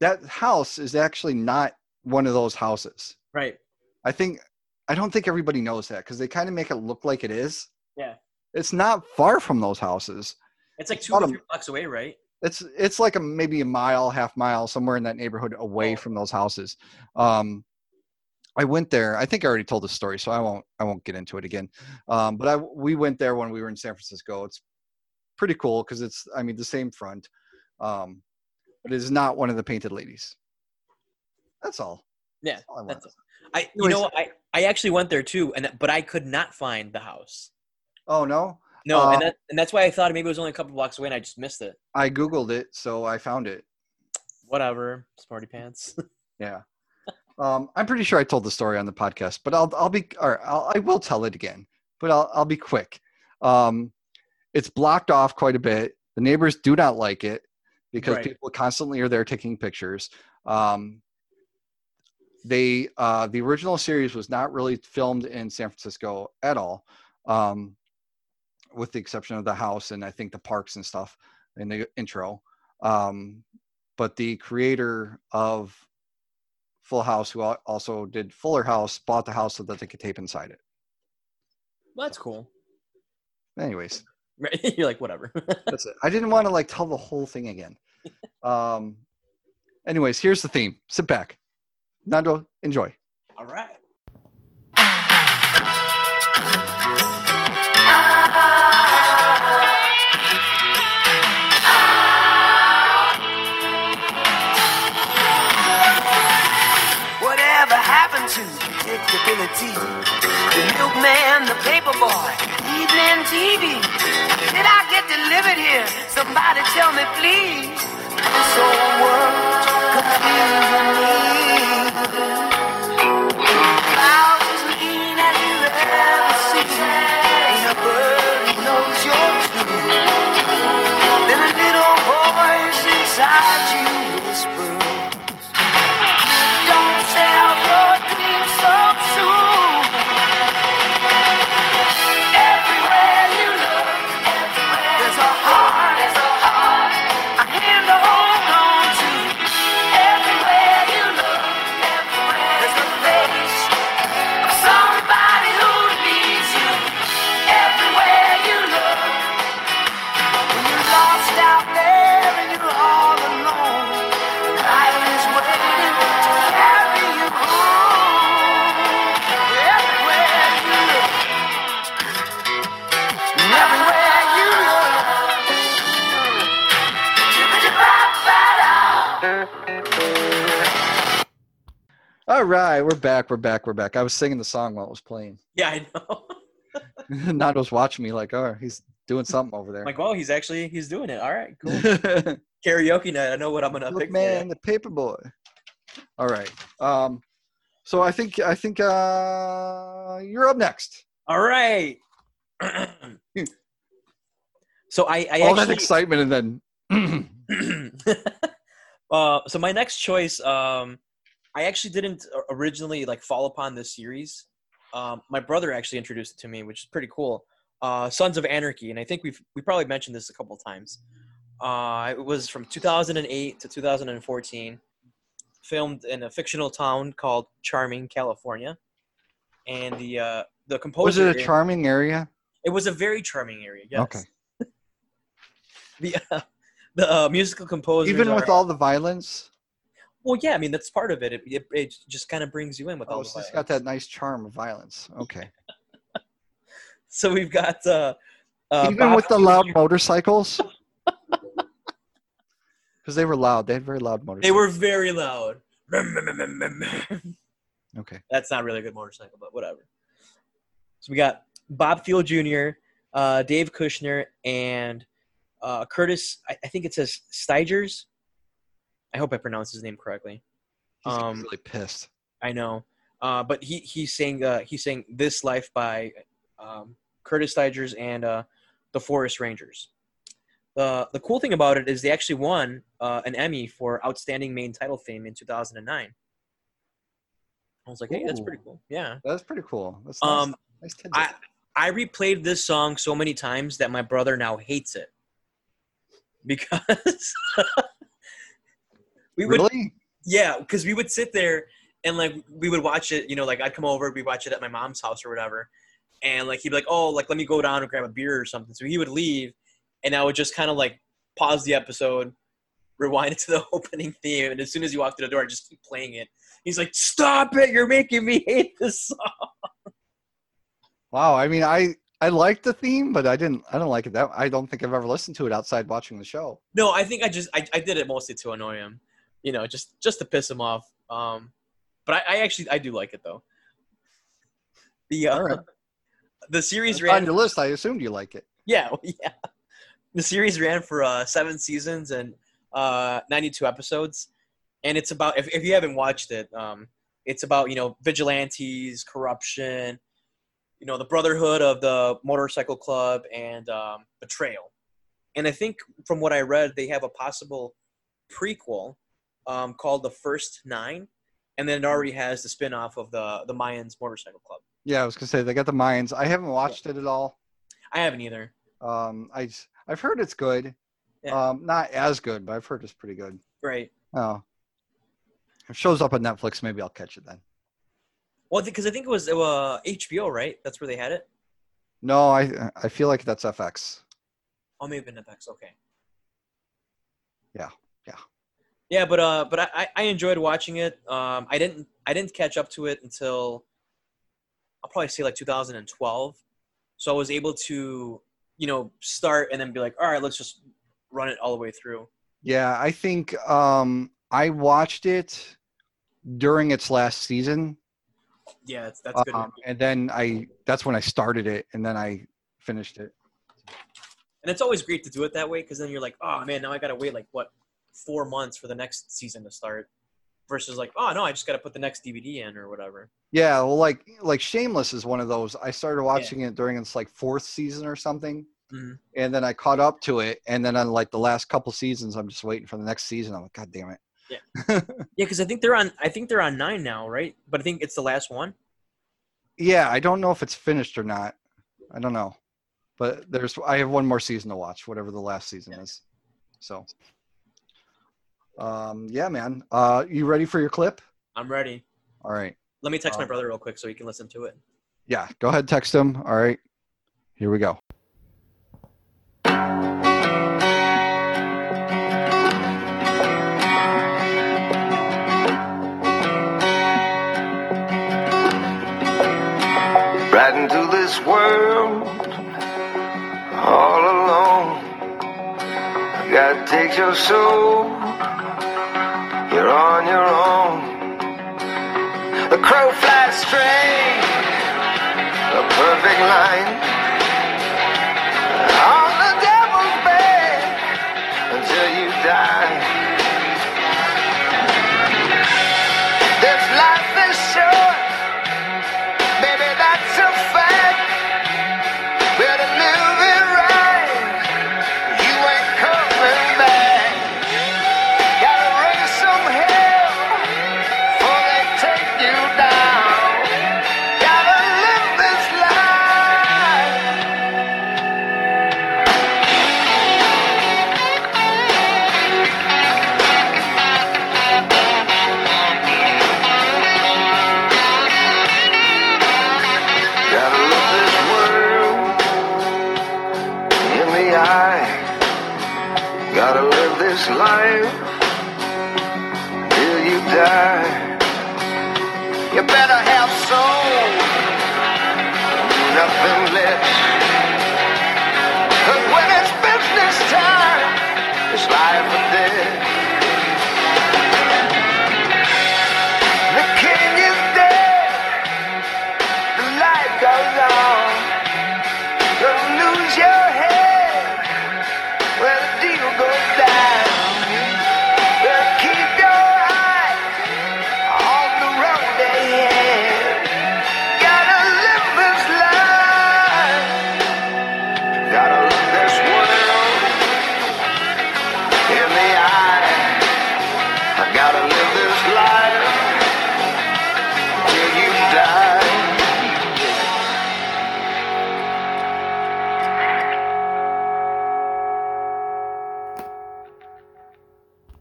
That house is actually not one of those houses. Right. I think I don't think everybody knows that because they kind of make it look like it is. Yeah. It's not far from those houses. It's like two or three blocks away, right? it's it's like a maybe a mile half mile somewhere in that neighborhood away Oh. from those houses um i went there i think i already told the story so i won't i won't get into it again um but i we went there when we were in san francisco it's pretty cool because it's i mean the same front um but it is not one of the painted ladies that's all Yeah. all I That's wanted. I you know? I I actually went there too, and but I could not find the house. oh no No, Uh, and that and that's why I thought maybe it was only a couple blocks away, and I just missed it. i googled it so i found it Whatever, smarty pants. Yeah. Um, I'm pretty sure I told the story on the podcast, but I'll I'll be or I'll, I will tell it again, but I'll I'll be quick. Um, it's blocked off quite a bit. The neighbors do not like it because Right. people constantly are there taking pictures. Um, they uh, the original series was not really filmed in San Francisco at all, um, with the exception of the house and I think the parks and stuff in the intro. Um, but the creator of Full House, who also did Fuller House, bought the house so that they could tape inside it. well, that's cool. Anyways, Right? You're like whatever. that's it. I didn't want to like tell the whole thing again. Um, anyways, here's the theme. Sit back, Nando, enjoy. All right. Predictability? The milkman, the paper boy, evening TV. Did I get delivered here? Somebody tell me, please. This whole world confusing me. Clouds right, we're back. We're back. We're back. I was singing the song while it was playing. Yeah, I know. Nando's watching me like, oh, he's doing something over there. like, well, he's actually he's doing it. All right, cool. Karaoke night. I know what I'm gonna Look, pick. man, the paper boy. All right. Um, so I think I think uh, you're up next. All right. so I, I All that excitement and then uh, so my next choice, um, I actually didn't originally like fall upon this series. Um, my brother actually introduced it to me, which is pretty cool. Uh, Sons of Anarchy, and I think we've we probably mentioned this a couple of times. Uh, it was from 2008 to 2014, filmed in a fictional town called Charming, California, and the uh, the composer. was it a charming area? It was a very charming area. Yes. Okay. The uh, the uh, musical composer. Even with all the violence, Well, yeah. I mean, that's part of it. It, it, it just kind of brings you in with all oh, the so it's got that nice charm of violence. Okay. So we've got uh, uh, Even Bob with the loud motorcycles, because they were loud. They had very loud motorcycles. They were very loud. okay. That's not really a good motorcycle, but whatever. So we got Bob Thiele Jr., uh, Dave Kushner and uh, Curtis. I, I think it says Stigers. I hope I pronounced his name correctly. He's Um, really pissed. I know, uh, but he he's saying uh, he's saying "This Life" by um, Curtis Stigers and uh, the Forest Rangers. The the cool thing about it is they actually won uh, an Emmy for outstanding main title theme in 2009. I was like, hey, that's pretty cool. Yeah. That's pretty cool. That's Um, nice. nice. I I replayed this song so many times that my brother now hates it because we would really? yeah because we would sit there and like we would watch it you know like I'd come over we watch it at my mom's house or whatever and like he'd be like oh like let me go down and grab a beer or something so he would leave and I would just kind of like pause the episode rewind it to the opening theme and as soon as he walked through the door I just keep playing it he's like stop it you're making me hate this song Wow. I mean, I I liked the theme, but I didn't. I don't like it that. I don't think I've ever listened to it outside watching the show. No, I think I just I, I did it mostly to annoy him, you know, just just to piss him off. Um, but I, I actually I do like it though. The uh, right. the series It's on ran your list. I assumed you like it. yeah yeah the series ran for uh, seven seasons and uh, ninety two episodes, and it's about if if you haven't watched it, um, it's about you know vigilantes, corruption, you know the brotherhood of the motorcycle club, and um, betrayal. And I think from what I read, they have a possible prequel um, called The First Nine, and then it already has the spin-off of the the Mayans Motorcycle Club. Yeah, I was gonna say they got the Mayans. I haven't watched it at all. I haven't either. Um, I I've heard it's good. Yeah. Um, not as good, but I've heard it's pretty good. Right. Oh, if it shows up on Netflix, maybe I'll catch it then. Well, because I think it was uh, HBO, right? That's where they had it. No, I I feel like that's FX. Oh, maybe Netflix. Okay. Yeah, yeah. But uh, but I, I- I enjoyed watching it. Um, I didn't I didn't catch up to it until I'll probably say like 2012. So I was able to you know start and then be like, all right, let's just run it all the way through. Yeah, I think um, I watched it during its last season, Yeah, that's that's good. um, and then I that's when I started it, and then I finished it. And it's always great to do it that way because then you're like, oh man, now I gotta wait like what four months for the next season to start, versus like, oh no, I just gotta put the next DVD in or whatever. Yeah, well, like like Shameless is one of those. I started watching it during its like fourth season or something, Mhm. and then I caught up to it, and then on like the last couple seasons, I'm just waiting for the next season. I'm like, God damn it! Yeah. Yeah, because I think they're on. I think they're on nine now, right? But I think it's the last one. Yeah, I don't know if it's finished or not. I don't know, but there's I have one more season to watch, whatever the last season is. So, um, yeah, man. Uh, you ready for your clip? I'm ready. All right. Let me text my Um, brother real quick so he can listen to it. Yeah, go ahead, text him. All right, here we go. right into this world all alone. God takes your soul, you're on your own. The crow flies straight, a perfect line.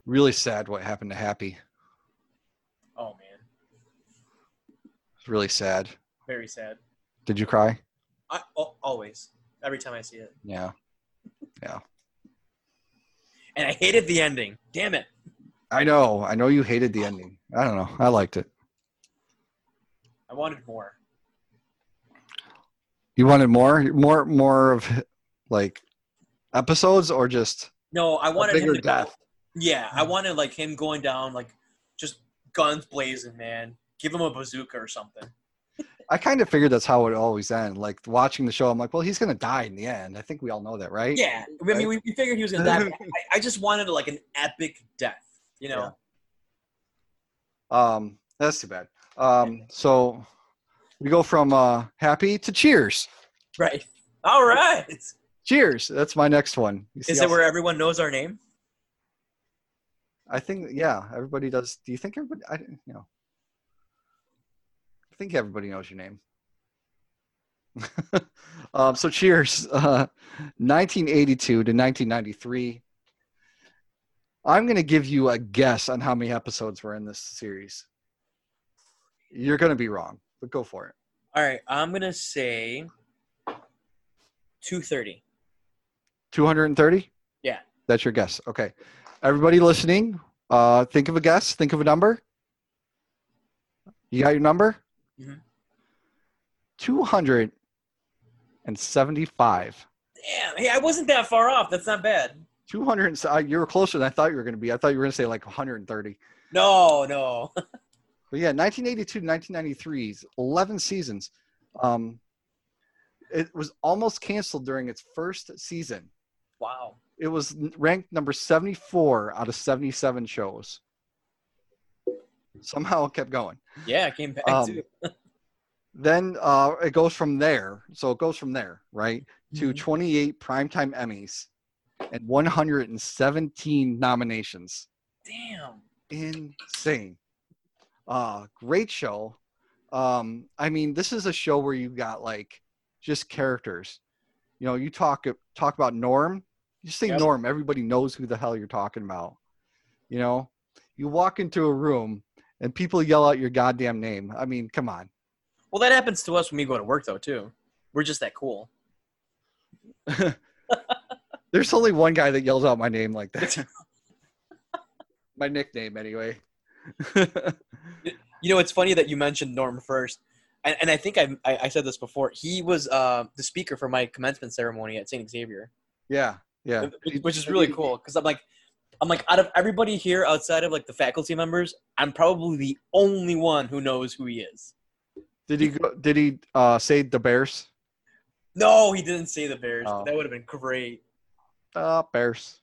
Really sad what happened to Happy. Oh man, It's really sad. very sad. Did you cry? I always every time I see it, Yeah. Yeah. and I hated the ending. Damn it. I know. I know you hated the ending. I don't know. I liked it. I wanted more. You wanted more, more, more of like episodes, or just No, I wanted him bigger to death. Go, yeah, I wanted like him going down like just guns blazing, man. Give him a bazooka or something. I kind of figured that's how it always end. Like watching the show, I'm like, well, he's gonna die in the end. I think we all know that, right? Yeah, I mean, we, we figured he was gonna die. I, I just wanted like an epic death, you know? Um, that's too bad. Um, so we go from uh happy to cheers. Right. All right. Cheers. That's my next one. Is it where everyone knows our name? I think yeah, everybody does. Do you think everybody? I you know. I think everybody knows your name. um, so cheers. Uh, 1982 to 1993. I'm going to give you a guess on how many episodes were in this series. You're going to be wrong, but go for it. All right, I'm gonna say two thirty. 230? Yeah. That's your guess. Okay. Everybody listening, uh, think of a guess. Think of a number. You got your number? Mhm. 275. Damn. Hey, I wasn't that far off. That's not bad. 200. and uh, You were closer than I thought you were going to be. I thought you were going to say like 130. No, no. But yeah, 1982 to 1993, 11 seasons. Um, it was almost canceled during its first season. wow. It was ranked number 74 out of 77 shows. Somehow it kept going. Yeah, it came back Um, too. Then uh, it goes from there. So it goes from there, right, to Mhm. 28 primetime Emmys and 117 nominations. Damn. Insane. Uh, great show. Um, I mean, this is a show where you got like just characters. You know, you talk talk about Norm. You say Yep. Norm, everybody knows who the hell you're talking about. You know, you walk into a room and people yell out your goddamn name. I mean, come on. Well, that happens to us when we go to work though too. We're just that cool. There's only one guy that yells out my name like that. my nickname, anyway. You know, it's funny that you mentioned Norm first, and, and I think I, I I said this before. He was uh, the speaker for my commencement ceremony at Saint Xavier, yeah, yeah. which- is really cool because I'm like, I'm like out of everybody here outside of like the faculty members, I'm probably the only one who knows who he is. Did he go, did he uh, say the Bears? No, he didn't say the Bears. Oh. That would have been great. Uh, Bears.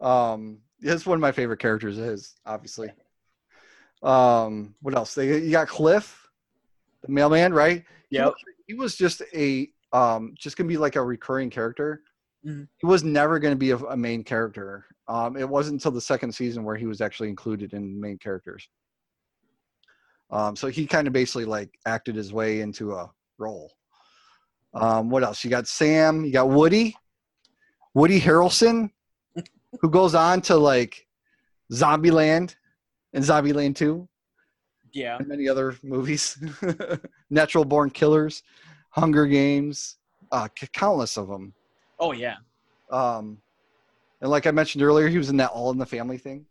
Um, it's one of my favorite characters. Is obviously. Um, what else? They you got Cliff, the mailman, right? He He was just a um, just gonna be like a recurring character. Mhm. He was never gonna be a, a main character. Um, it wasn't until the second season where he was actually included in main characters. Um, so he kind of basically like acted his way into a role. Um, what else? You got Sam. You got Woody. Woody Harrelson, who goes on to like Zombieland and Zombieland 2 Yeah. and many other movies. Natural Born Killers, Hunger Games, uh, countless of them. Oh yeah. Um, and like I mentioned earlier, he was in that All in the Family thing.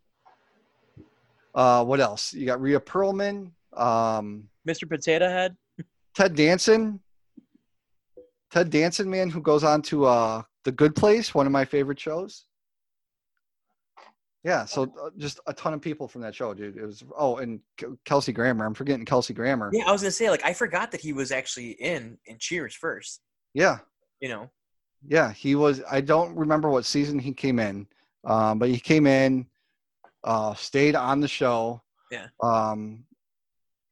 Uh, what else? You got Rhea Perlman, um, Mr. Potato Head. Ted Danson. Ted Danson, man, who goes on to uh, The Good Place, one of my favorite shows. Yeah, so uh, just a ton of people from that show, dude. It was oh, and K- Kelsey Grammer. I'm forgetting Kelsey Grammer. Yeah, I was gonna say like I forgot that he was actually in in Cheers first. yeah, You know. Yeah. He was. I don't remember what season he came in, um, but he came in, uh, stayed on the show. Yeah. Um,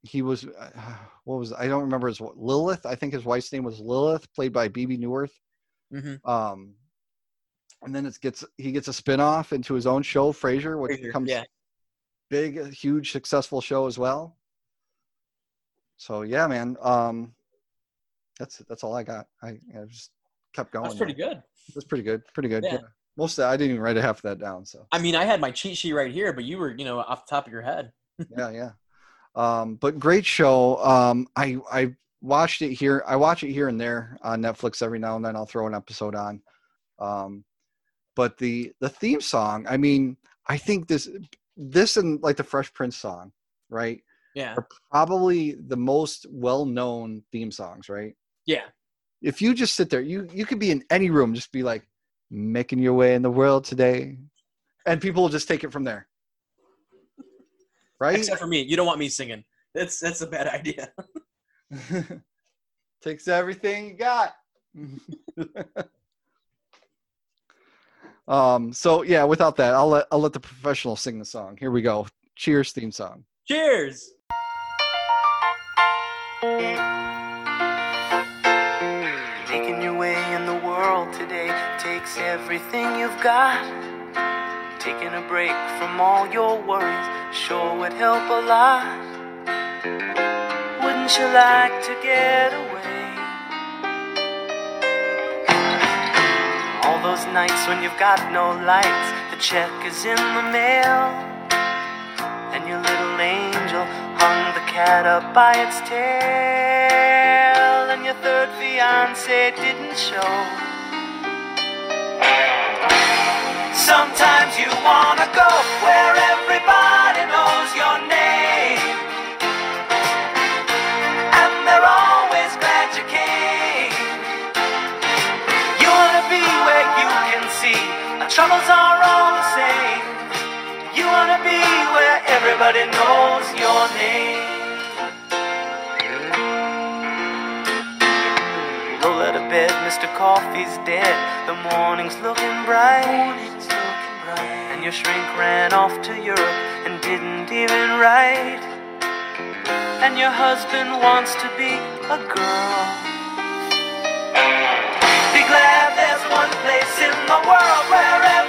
he was. Uh, what was? I don't remember his Lilith. I think his wife's name was Lilith, played by Bebe Neuwirth. Mm-hmm. um and then it gets he gets a spin-off into his own show frasier which Frasier, becomes yeah. big huge successful show as well so yeah man um that's that's all i got i, I just kept going That's pretty good. that's pretty good pretty good Yeah. yeah. most of that, I didn't even write a half of that down. So I mean, I had my cheat sheet right here, but you were, you know, off the top of your head. yeah, yeah. Um, but great show. Um, I I watched it here. I watch it here and there on Netflix every now and then. I'll throw an episode on. Um, but the the theme song. I mean, I think this this and like the Fresh Prince song, right? Yeah. Are probably the most well known theme songs, right? Yeah. If you just sit there, you you could be in any room, just be like making your way in the world today, and people will just take it from there. Right? Except for me. You don't want me singing. That's that's a bad idea. Takes everything you got. um. So yeah, without that, I'll let I'll let the professional sing the song. Here we go. Cheers theme song. Cheers. Everything you've got. Taking a break from all your worries sure would help a lot. Wouldn't you like to get away? All those nights when you've got no lights, the check is in the mail, and your little angel hung the cat up by its tail, and your third fiance didn't show. Sometimes you wanna go where everybody knows your name. And they're always glad you came. You wanna be where you can see our troubles are all the same. You wanna be where everybody knows your name. Roll out of bed, Mr. Coffee's dead. The morning's looking bright. Your shrink ran off to Europe and didn't even write. And your husband wants to be a girl. Be glad there's one place in the world where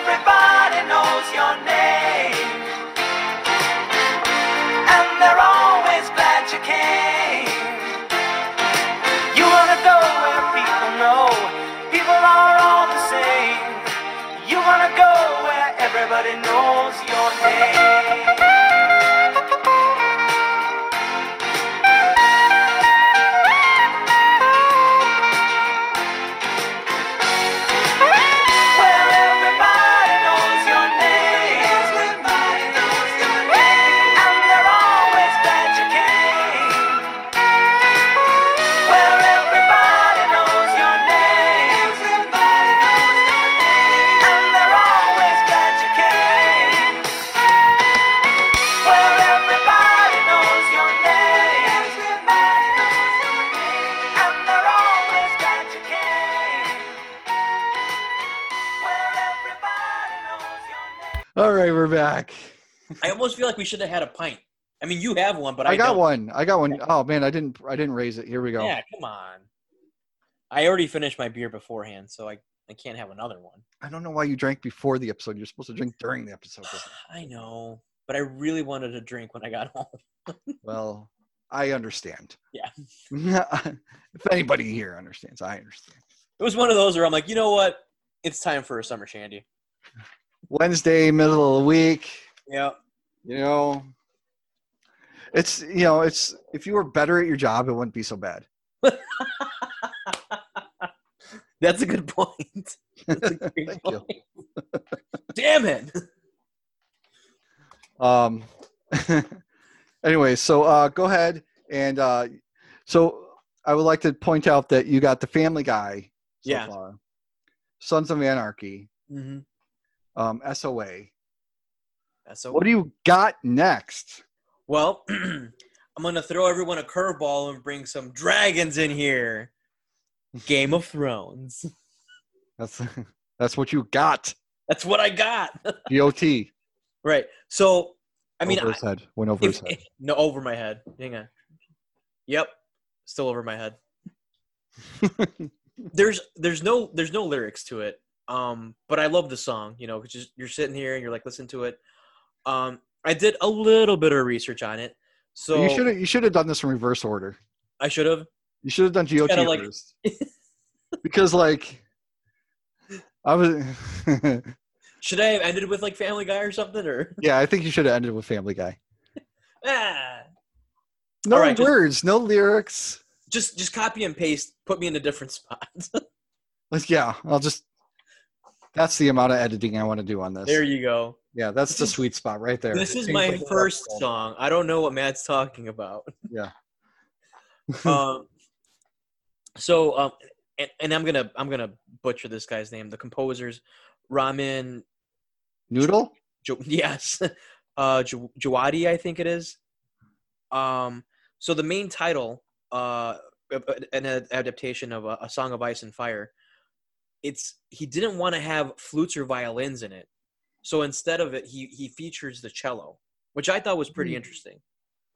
everybody knows your name. Like we should have had a pint. I mean, you have one, but I, I got don't. one. I got one. Oh man, I didn't. I didn't raise it. Here we go. Yeah, come on. I already finished my beer beforehand, so I, I can't have another one. I don't know why you drank before the episode. You're supposed to drink during the episode. I know, but I really wanted to drink when I got home. well, I understand. Yeah. if anybody here understands, I understand. It was one of those where I'm like, you know what? It's time for a summer shandy. Wednesday, middle of the week. Yeah. You know, it's you know, it's if you were better at your job, it wouldn't be so bad. That's a good point. That's a great Thank you. Damn it. Um. anyway, so uh, go ahead and uh, so I would like to point out that you got the Family Guy so Yeah. far, Sons of Anarchy, Mm-hmm. um, SOA. So What do you got next? Well, I'm gonna throw everyone a curveball and bring some dragons in here. Game of Thrones. That's that's what you got. That's what I got. GOT. right. So, I mean, over I, head. Went over his if, head. no, over my head. Hang on. Yep, still over my head. there's there's no there's no lyrics to it. Um, but I love the song. You know, because you're sitting here and you're like, listen to it. Um, I did a little bit of research on it. So you should have you should have done this in reverse order. I should have. You should have done GOT like- first. because like I was Should I have ended with like Family Guy or something? Or Yeah, I think you should have ended with Family Guy. ah, No right, just- words, no lyrics. just just copy and paste. Put me in a different spot. Like, yeah, I'll just. That's the amount of editing I want to do on this. there you go. yeah, that's the sweet spot right there. This is my first song. I don't know what Matt's talking about. Yeah. um, so um, and, and I'm gonna I'm gonna butcher this guy's name. The composer's Ramin. Noodle? Jo- yes, uh, Jo- Djawadi, I think it is. Um, so the main title, uh, an adaptation of a, a Song of Ice and Fire. It's he didn't want to have flutes or violins in it, so instead of it, he he features the cello, which I thought was pretty Hmm. interesting.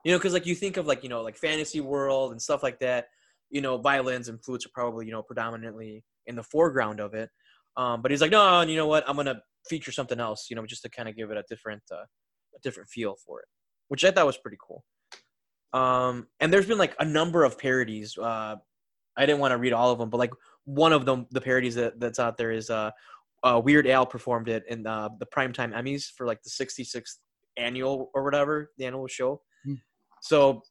You know, because like you think of like you know like fantasy world and stuff like that. You know, violins and flutes are probably you know predominantly in the foreground of it. Um, but he's like, no, and you know what? I'm gonna feature something else. You know, just to kind of give it a different uh, a different feel for it, which I thought was pretty cool. Um, and there's been like a number of parodies. Uh, I didn't want to read all of them, but like one of them, the parodies that, that's out there is uh, uh, Weird Al performed it in uh, the primetime Emmys for like the 66th annual or whatever the annual show. Hmm. So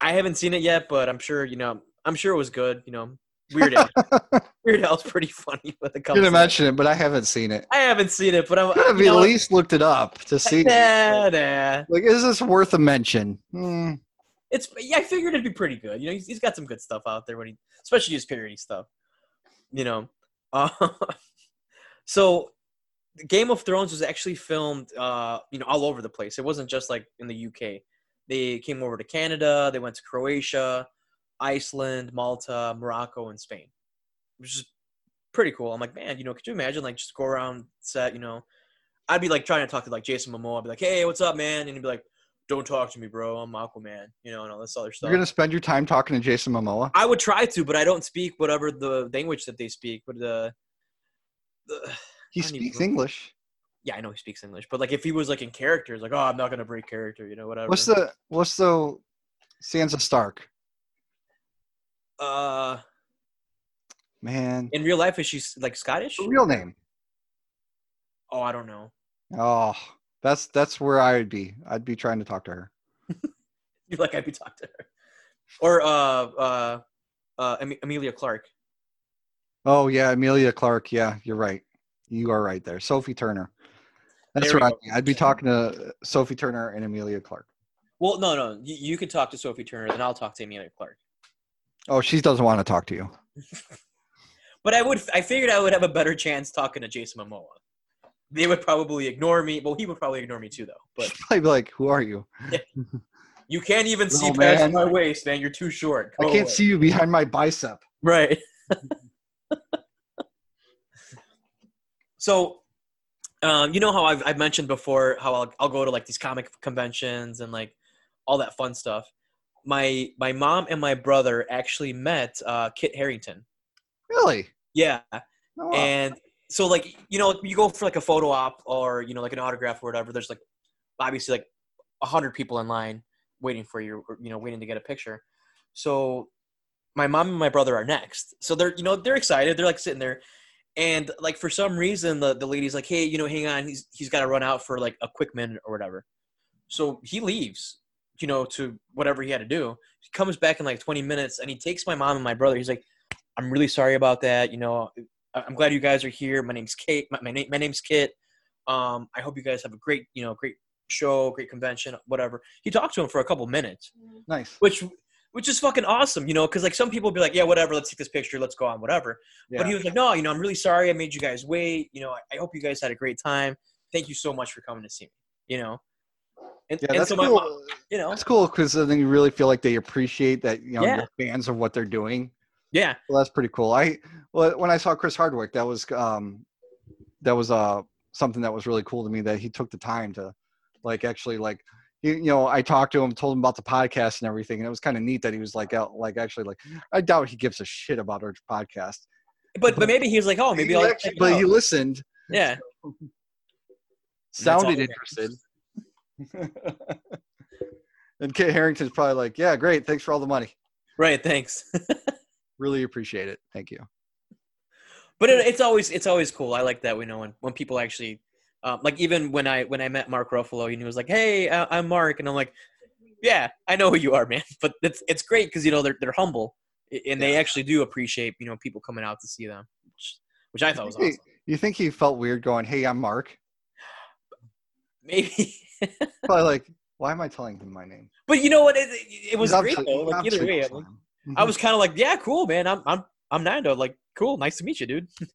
I haven't seen it yet, but I'm sure you know. I'm sure it was good. You know, Weird Al. Weird Al's pretty funny it I'm comes. gonna mention it, but I haven't seen it. I haven't seen it, but I'm. Have you know, at least looked it up to see. Nah, nah. Like, is this worth a mention? Hmm. It's yeah, I figured it'd be pretty good. You know, he's, he's got some good stuff out there when he, especially his parody stuff. You know, uh, so Game of Thrones was actually filmed, uh, you know, all over the place. It wasn't just like in the UK. They came over to Canada. They went to Croatia, Iceland, Malta, Morocco, and Spain, which is pretty cool. I'm like, man, you know, could you imagine like just go around set, you know? I'd be like trying to talk to like Jason Momoa. I'd be like, hey, what's up, man? And he'd be like, don't talk to me, bro. I'm Aquaman, you know, and all this other stuff. You're gonna spend your time talking to Jason Momoa? I would try to, but I don't speak whatever the language that they speak. But the, the He don't even speaks. English. yeah, I know he speaks English, but like if he was like in characters, like oh, I'm not gonna break character, you know, whatever. What's the What's the Sansa Stark? uh Man, in real life is she like Scottish? her real name. Oh, I don't know. Oh, that's that's where I would be. I'd be trying to talk to her. You like I'd be talking to her, or uh uh uh Am- Emilia Clarke. Oh yeah, Emilia Clarke. Yeah, you're right. You are right there. Sophie Turner. That's right. I'd be talking to Sophie Turner and Emilia Clarke. Well, no, no, you, you could talk to Sophie Turner, then I'll talk to Emilia Clarke. Oh, she doesn't want to talk to you. But I would, I figured I would have a better chance talking to Jason Momoa. They would probably ignore me. Well, he would probably ignore me too, though. But She'd probably be like, "Who are you? you can't even see Little past man. my waist, man. You're too short. I can't away." see you behind my bicep." Right. so, um, you know how I've, I've mentioned before how I'll, I'll go to like these comic conventions and like all that fun stuff. My my mom and my brother actually met uh, Kit Harington. Really? Yeah, Oh, wow. and so like you know you go for like a photo op or you know like an autograph or whatever. There's like obviously like a hundred people in line waiting for you, you know, waiting to get a picture. So my mom and my brother are next. So they're you know they're excited. They're like sitting there, and like for some reason the the lady's like, hey, you know, hang on, he's he's got to run out for like a quick minute or whatever. So he leaves, you know, to whatever he had to do. He comes back in like 20 minutes, and he takes my mom and my brother. He's like, I'm really sorry about that. You know, I'm glad you guys are here. My name's Kate. My my, name, my name's Kit. Um, I hope you guys have a great, you know, great show, great convention, whatever. He talked to him for a couple minutes nice. which which is fucking awesome, you know, because like some people be like, yeah, whatever, let's take this picture, let's go on, whatever. But he was like, no, you know, I'm really sorry I made you guys wait. You know, I, I hope you guys had a great time. Thank you so much for coming to see me. You know, and, Yeah, and that's so my cool. mom, you know, That's cool because then you really feel like they appreciate that you know Yeah. fans of what they're doing. Yeah, Well, that's pretty cool. I well, when I saw Chris Hardwick, that was um, that was uh something that was really cool to me that he took the time to like actually like you, you know I talked to him, told him about the podcast and everything, and it was kind of neat that he was like out like actually like I doubt he gives a shit about our podcast. but but maybe he was like, oh, maybe I'll actually, but he listened, yeah, sounded all interested. and Kit Harington's probably like, yeah, great, thanks for all the money. right. Thanks. Really appreciate it. Thank you. but it, it's always it's always cool. I like that we know when when people actually Um, like even when I when I met Mark Ruffalo, he was like, "Hey, uh, I'm Mark," and I'm like, "Yeah, I know who you are, man." But it's it's great because you know they're they're humble and they actually do appreciate you know people coming out to see them, which, which I thought was awesome. You think he felt weird going, "Hey, I'm Mark"? Maybe, Probably like, why am I telling him my name? but you know what? It, it was He's great though. Like either way, like, him. I was kind of like, "Yeah, cool, man. I'm I'm I'm Nando. Like, cool, nice to meet you, dude."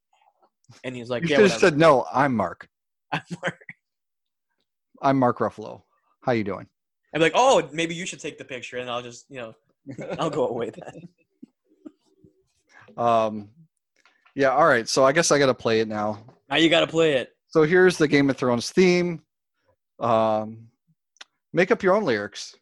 And he was like, You "Yeah, should have whatever." said, "No, I'm Mark. I'm Mark." I'm Mark Ruffalo. How you doing?" I'm like, "Oh, maybe you should take the picture," and I'll just you know, I'll go away then. Um, yeah. All right. So I guess I got to play it now. Now you got to play it. So here's the Game of Thrones theme. Um, make up your own lyrics.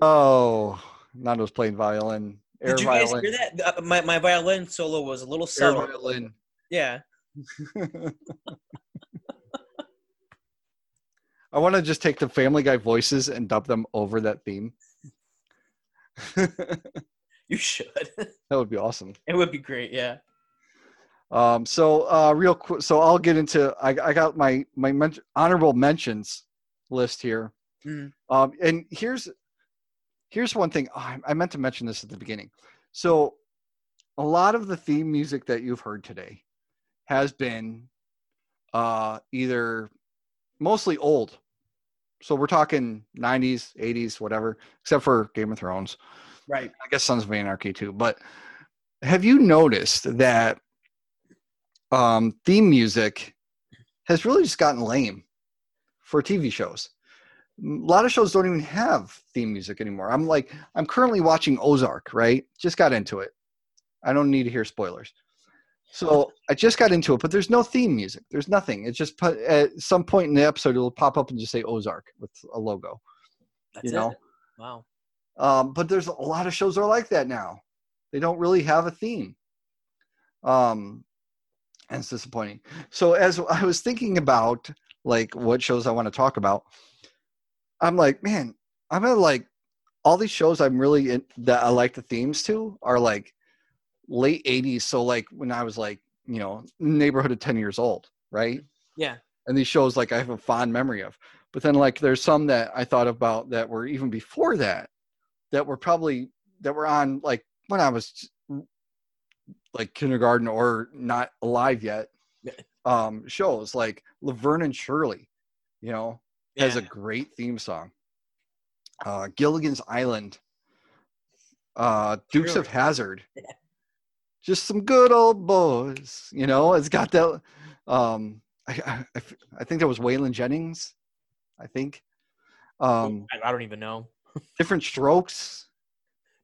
Oh, Nando's playing violin. Air Did you guys violin. hear that? Uh, My my violin solo was a little Air subtle. violin. Yeah. I want to just take the Family Guy voices and dub them over that theme. that You should. That would be awesome. it would be great. Yeah. Um, so uh, real quick, so I'll get into. I, I got my my men- honorable mentions list here. Mhm. Um, and here's here's one thing oh, I, meant to mention this at the beginning. So a lot of the theme music that you've heard today has been uh, either mostly old. So we're talking 90s, 80s, whatever, except for Game of Thrones. Right. I guess Sons of Anarchy too. But have you noticed that um, theme music has really just gotten lame for TV shows? A lot of shows don't even have theme music anymore. I'm like, I'm currently watching Ozark, right? Just got into it. I don't need to hear spoilers. So I just got into it, but there's no theme music. There's nothing. It's just put, at some point in the episode, it'll pop up and just say Ozark with a logo. That's You it. know? Wow. Um, but there's a lot of shows that are like that now. They don't really have a theme. Um, and it's disappointing. So as I was thinking about like what shows I want to talk about, I'm like, man, I'm gonna like all these shows I'm really in, that I like the themes to are like late 80s. So like when I was like, you know, neighborhood of 10 years old, right? Yeah. and these shows like I have a fond memory of. But then like there's some that I thought about that were even before that, that were probably that were on like when I was like kindergarten or not alive yet. Um, shows like Laverne and Shirley, you know, has a great theme song. Uh, Gilligan's Island, uh, Dukes of Hazzard, just some good old boys. You know, it's got that. Um, I, I, I think that was Waylon Jennings. I think. Um, I, don't even know. different strokes.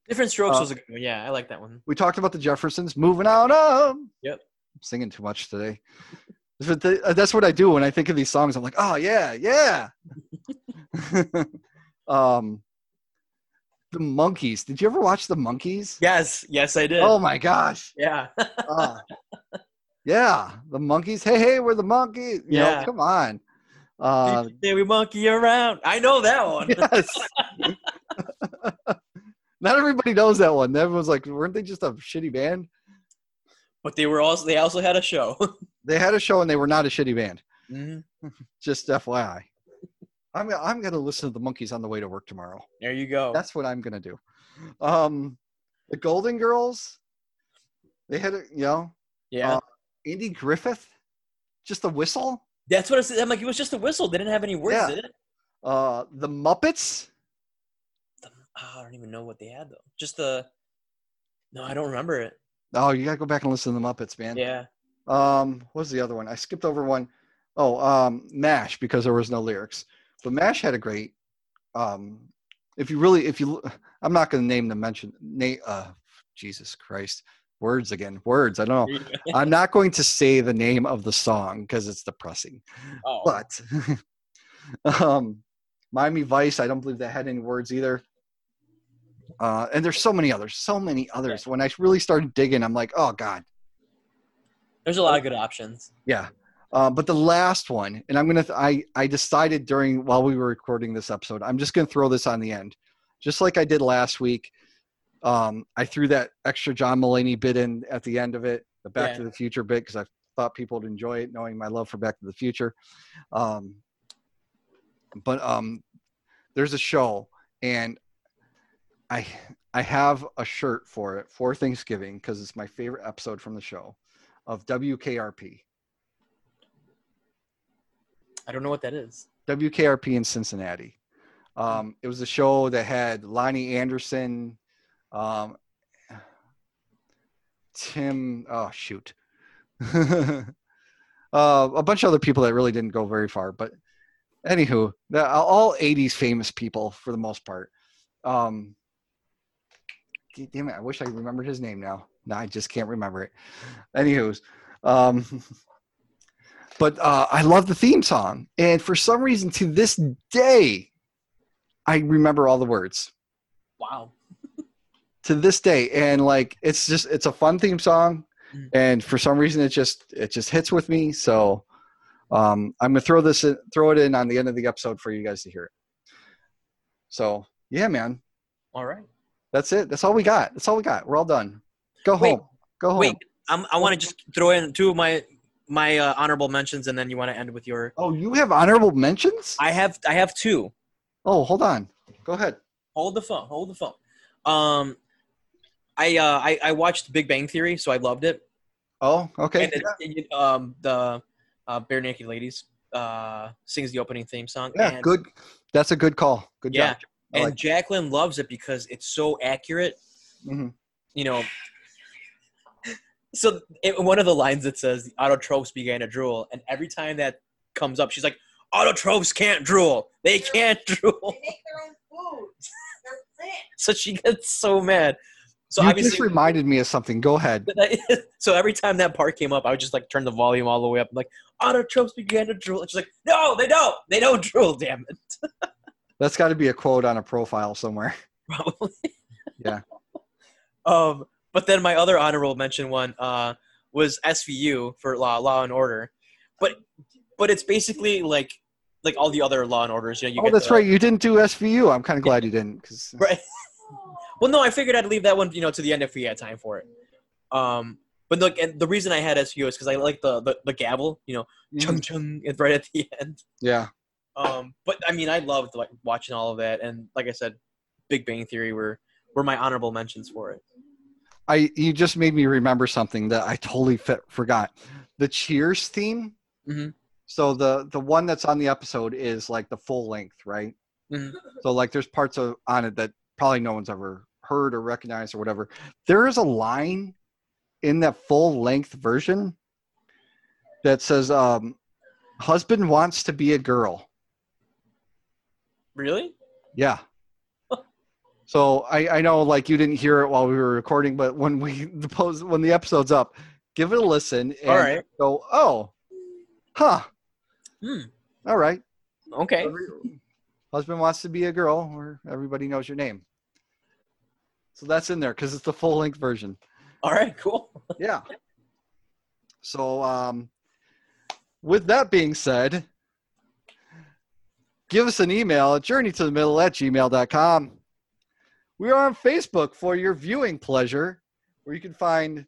Different Strokes Uh, was a good one. Yeah, I like that one. We talked about the Jeffersons moving out of. Yep. I'm singing too much today. Uh, That's what I do when I think of these songs. I'm like, oh yeah, yeah. um, the Monkees. Did you ever watch the Monkees? Yes, yes, I did. Oh my gosh. Yeah. Ah. yeah, the Monkees. Hey, hey, we're the Monkees. You know, Yeah. come on. Uh, we monkey around. I know that one. yes. Not everybody knows that one. Everyone's like, weren't they just a shitty band? But they were also they also had a show. They had a show and they were not a shitty band. Mhm. Just FYI. I'm I'm gonna listen to the Monkees on the way to work tomorrow. There you go. That's what I'm gonna do. Um, the Golden Girls. They had a you know yeah. uh, Andy Griffith, just a whistle. That's what I said. I'm like, it was just a whistle. They didn't have any words, Yeah. did it? Uh, the Muppets. Oh, I don't even know what they had though. Just the. No, I don't remember it. Oh, you gotta go back and listen to the Muppets, man. Yeah. Um, what was the other one? I skipped over one. Oh, um, Mash because there was no lyrics. But Mash had a great. Um, if you really, if you, I'm not going to name the mention. Name, uh, Jesus Christ, words again, words. I don't know. I'm not going to say the name of the song because it's depressing. Oh. But, um, Miami Vice. I don't believe that had any words either. Uh, and there's so many others, so many others. When I really started digging, I'm like, oh god, There's a lot of good options. yeah. Uh, but the last one, and I'm gonna, th- I I decided during while we were recording this episode, I'm just gonna throw this on the end, just like I did last week. Um, I threw that extra John Mulaney bit in at the end of it, the Back Yeah. to the Future bit, because I thought people would enjoy it, knowing my love for Back to the Future. Um, but um, there's a show, and I I have a shirt for it for Thanksgiving because it's my favorite episode from the show of WKRP. I don't know what that is. WKRP in Cincinnati. Um, it was a show that had Loni Anderson, um, Tim. Oh shoot, uh, a bunch of other people that really didn't go very far. But anywho, the, all '80s famous people for the most part. Um, damn it! I wish I remembered his name now. No, I just can't remember it. Anywho's, um, but uh, I love the theme song, and for some reason, to this day, I remember all the words Wow. to this day, and like it's just it's a fun theme song, Mm. and for some reason, it just it just hits with me. So um, I'm gonna throw this in, throw it in on the end of the episode for you guys to hear it. So yeah, man, All right. that's it. That's all we got. That's all we got. We're all done. Go Wait, home. Go home. Wait, I'm, I want to just throw in two of my my uh, honorable mentions, and then you want to end with your. Oh, you have honorable mentions? I have I have two. Oh, hold on. Go ahead. Hold the phone. Hold the phone. Um, I uh I, I watched Big Bang Theory, so I loved it. Oh, okay. And it, it- um the uh, Barenaked Ladies uh sings the opening theme song. Yeah, and, good. That's a good call. Good Yeah, job. I and like- Jacqueline loves it because it's so accurate. Mhm. You know. So it, one of the lines that says the autotrophs began to drool, and every time that comes up, she's like, "Autotrophs can't drool. They can't drool." so she gets so mad. So you obviously, just reminded me of something. Go ahead. so every time that part came up, I would just like turn the volume all the way up. like, autotrophs began to drool. And she's like, no, they don't. They don't drool, damn it. That's got to be a quote on a profile somewhere. Probably. Yeah. Um, but then my other honorable mention one uh, was SVU for Law Law and Order, but but it's basically like like all the other Law and Orders. You know, you oh, that's the- right. You didn't do SVU. I'm kind of glad you didn't. Cause Right. Well, no, I figured I'd leave that one, you know, to the end if we had time for it. Um, but look, and the reason I had SVU is because I like the, the the gavel, you know, chung chung, it's right at the end. yeah. Um, but I mean, I loved like watching all of that, and like I said, Big Bang Theory were were my honorable mentions for it. I you just made me remember something that I totally fit, forgot. The Cheers theme. Mhm. So the the one that's on the episode is like the full length, right? Mhm. So like there's parts of on it that probably no one's ever heard or recognized or whatever. There is a line in that full length version that says um husband wants to be a girl. Really? Yeah. So I, I know like you didn't hear it while we were recording, but when we the post when the episode's up, give it a listen and All right. go, oh, huh. Hmm. All right. Okay. Husband wants to be a girl, or everybody knows your name. So that's in there because it's the full length version. All right. Cool. Yeah. So um, with that being said, give us an email at journey to the middle at gmail.com. We are on Facebook for your viewing pleasure, where you can find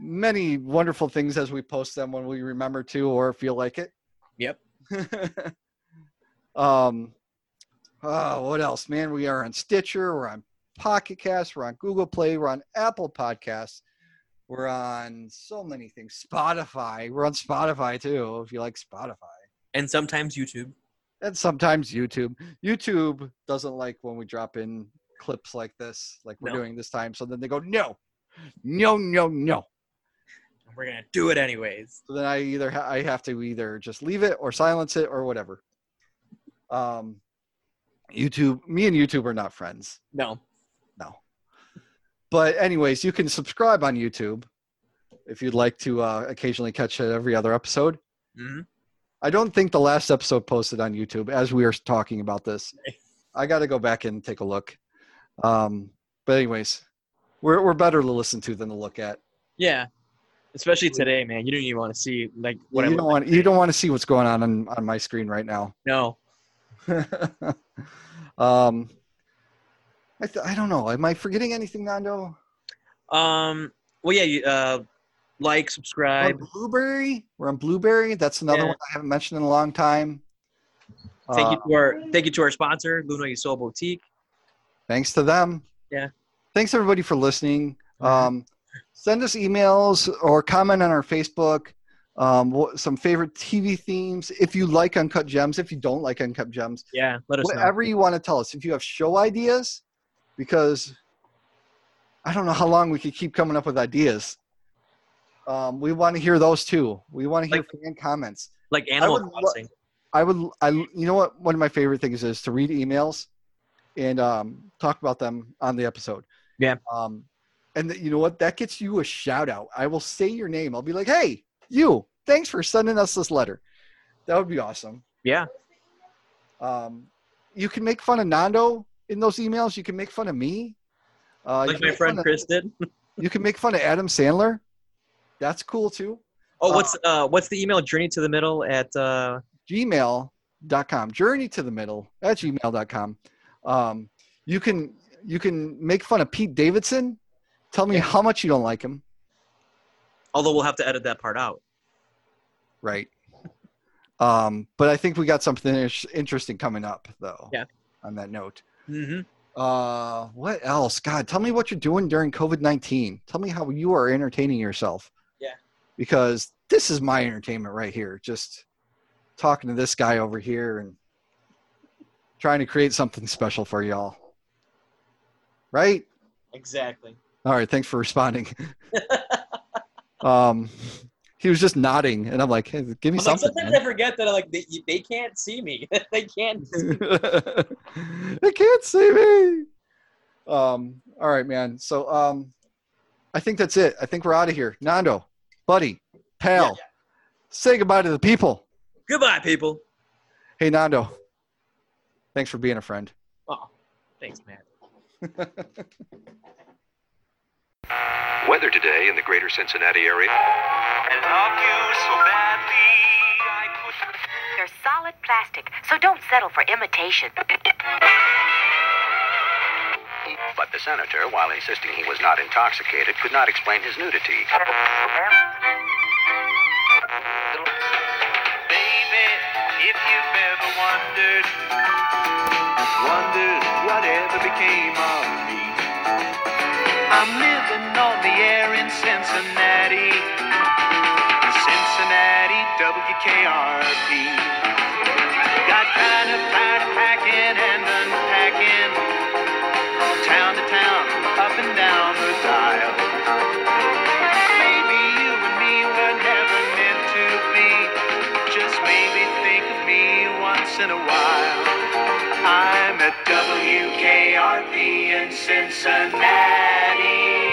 many wonderful things as we post them when we remember to or feel like it. Yep. um, oh, what else, man? We are on Stitcher, we're on Pocket Cast, we're on Google Play, we're on Apple Podcasts, we're on so many things. Spotify, we're on Spotify too, if you like Spotify. And sometimes YouTube. And sometimes YouTube. YouTube doesn't like when we drop in clips like this, like we're No. doing this time. So then they go, no, no, no, no. We're gonna do it anyways. So then I either ha- I have to either just leave it or silence it or whatever. Um, YouTube, me and YouTube are not friends. No. No. But anyways, you can subscribe on YouTube if you'd like to uh, occasionally catch every other episode. hmm I don't think the last episode posted on YouTube as we are talking about this. I got to go back and take a look. Um, but anyways, we're we're better to listen to than to look at. Yeah. Especially today, man. You don't even want to see like what I you don't like want you don't want to see what's going on on, on my screen right now. No. um, I th- I don't know. Am I forgetting anything, Nando? Um. Well, yeah. You, uh, like, We're subscribe. on Blubrry. We're on Blubrry. That's another Yeah. one I haven't mentioned in a long time. Thank Uh, you to our thank you to our sponsor, Luna Yusol Boutique. Thanks to them. Yeah. Thanks everybody for listening. Um, send us emails or comment on our Facebook. Um, what, some favorite TV themes. If you like Uncut Gems, if you don't like Uncut Gems, Yeah. Let us know. whatever you want to tell us. If you have show ideas, because I don't know how long we could keep coming up with ideas. Um, we want to hear those too. We want to hear fan comments. Like Animal would Crossing. I would, I, you know what? One of my favorite things is to read emails and um, talk about them on the episode. Yeah. Um, and th- you know what? That gets you a shout out. I will say your name. I'll be like, hey, you, thanks for sending us this letter. That would be awesome. Yeah. Um, you can make fun of Nando in those emails. You can make fun of me. Uh, like my friend fun of- Chris did. you can make fun of Adam Sandler. That's cool too. Oh, what's uh what's the email? Journey to the middle at uh gmail.com journey to the middle at gmail.com um, you can you can make fun of pete davidson tell me how much you don't like him although we'll have to edit that part out. right um, but i think we got something interesting coming up though Yeah. on that note Mm-hmm. uh, what else god tell me what you're doing during covid-19 tell me how you are entertaining yourself Yeah. because this is my entertainment right here just talking to this guy over here and trying to create something special for y'all right Exactly. all right thanks for responding um he was just nodding and i'm like hey, give me I'm like, something sometimes I forget that like they, they can't see me. they can't. See me. they can't see me um all right man so um i think that's it i think we're out of here nando buddy pal say goodbye to the people Goodbye, people. hey nando thanks for being a friend Oh, thanks, man. Weather today in the greater Cincinnati area. They're solid plastic, so don't settle for imitation. But the senator, while insisting he was not intoxicated, could not explain his nudity. Wondered, wondered whatever became of me. I'm living on the air in Cincinnati, Cincinnati WKRP. in Cincinnati.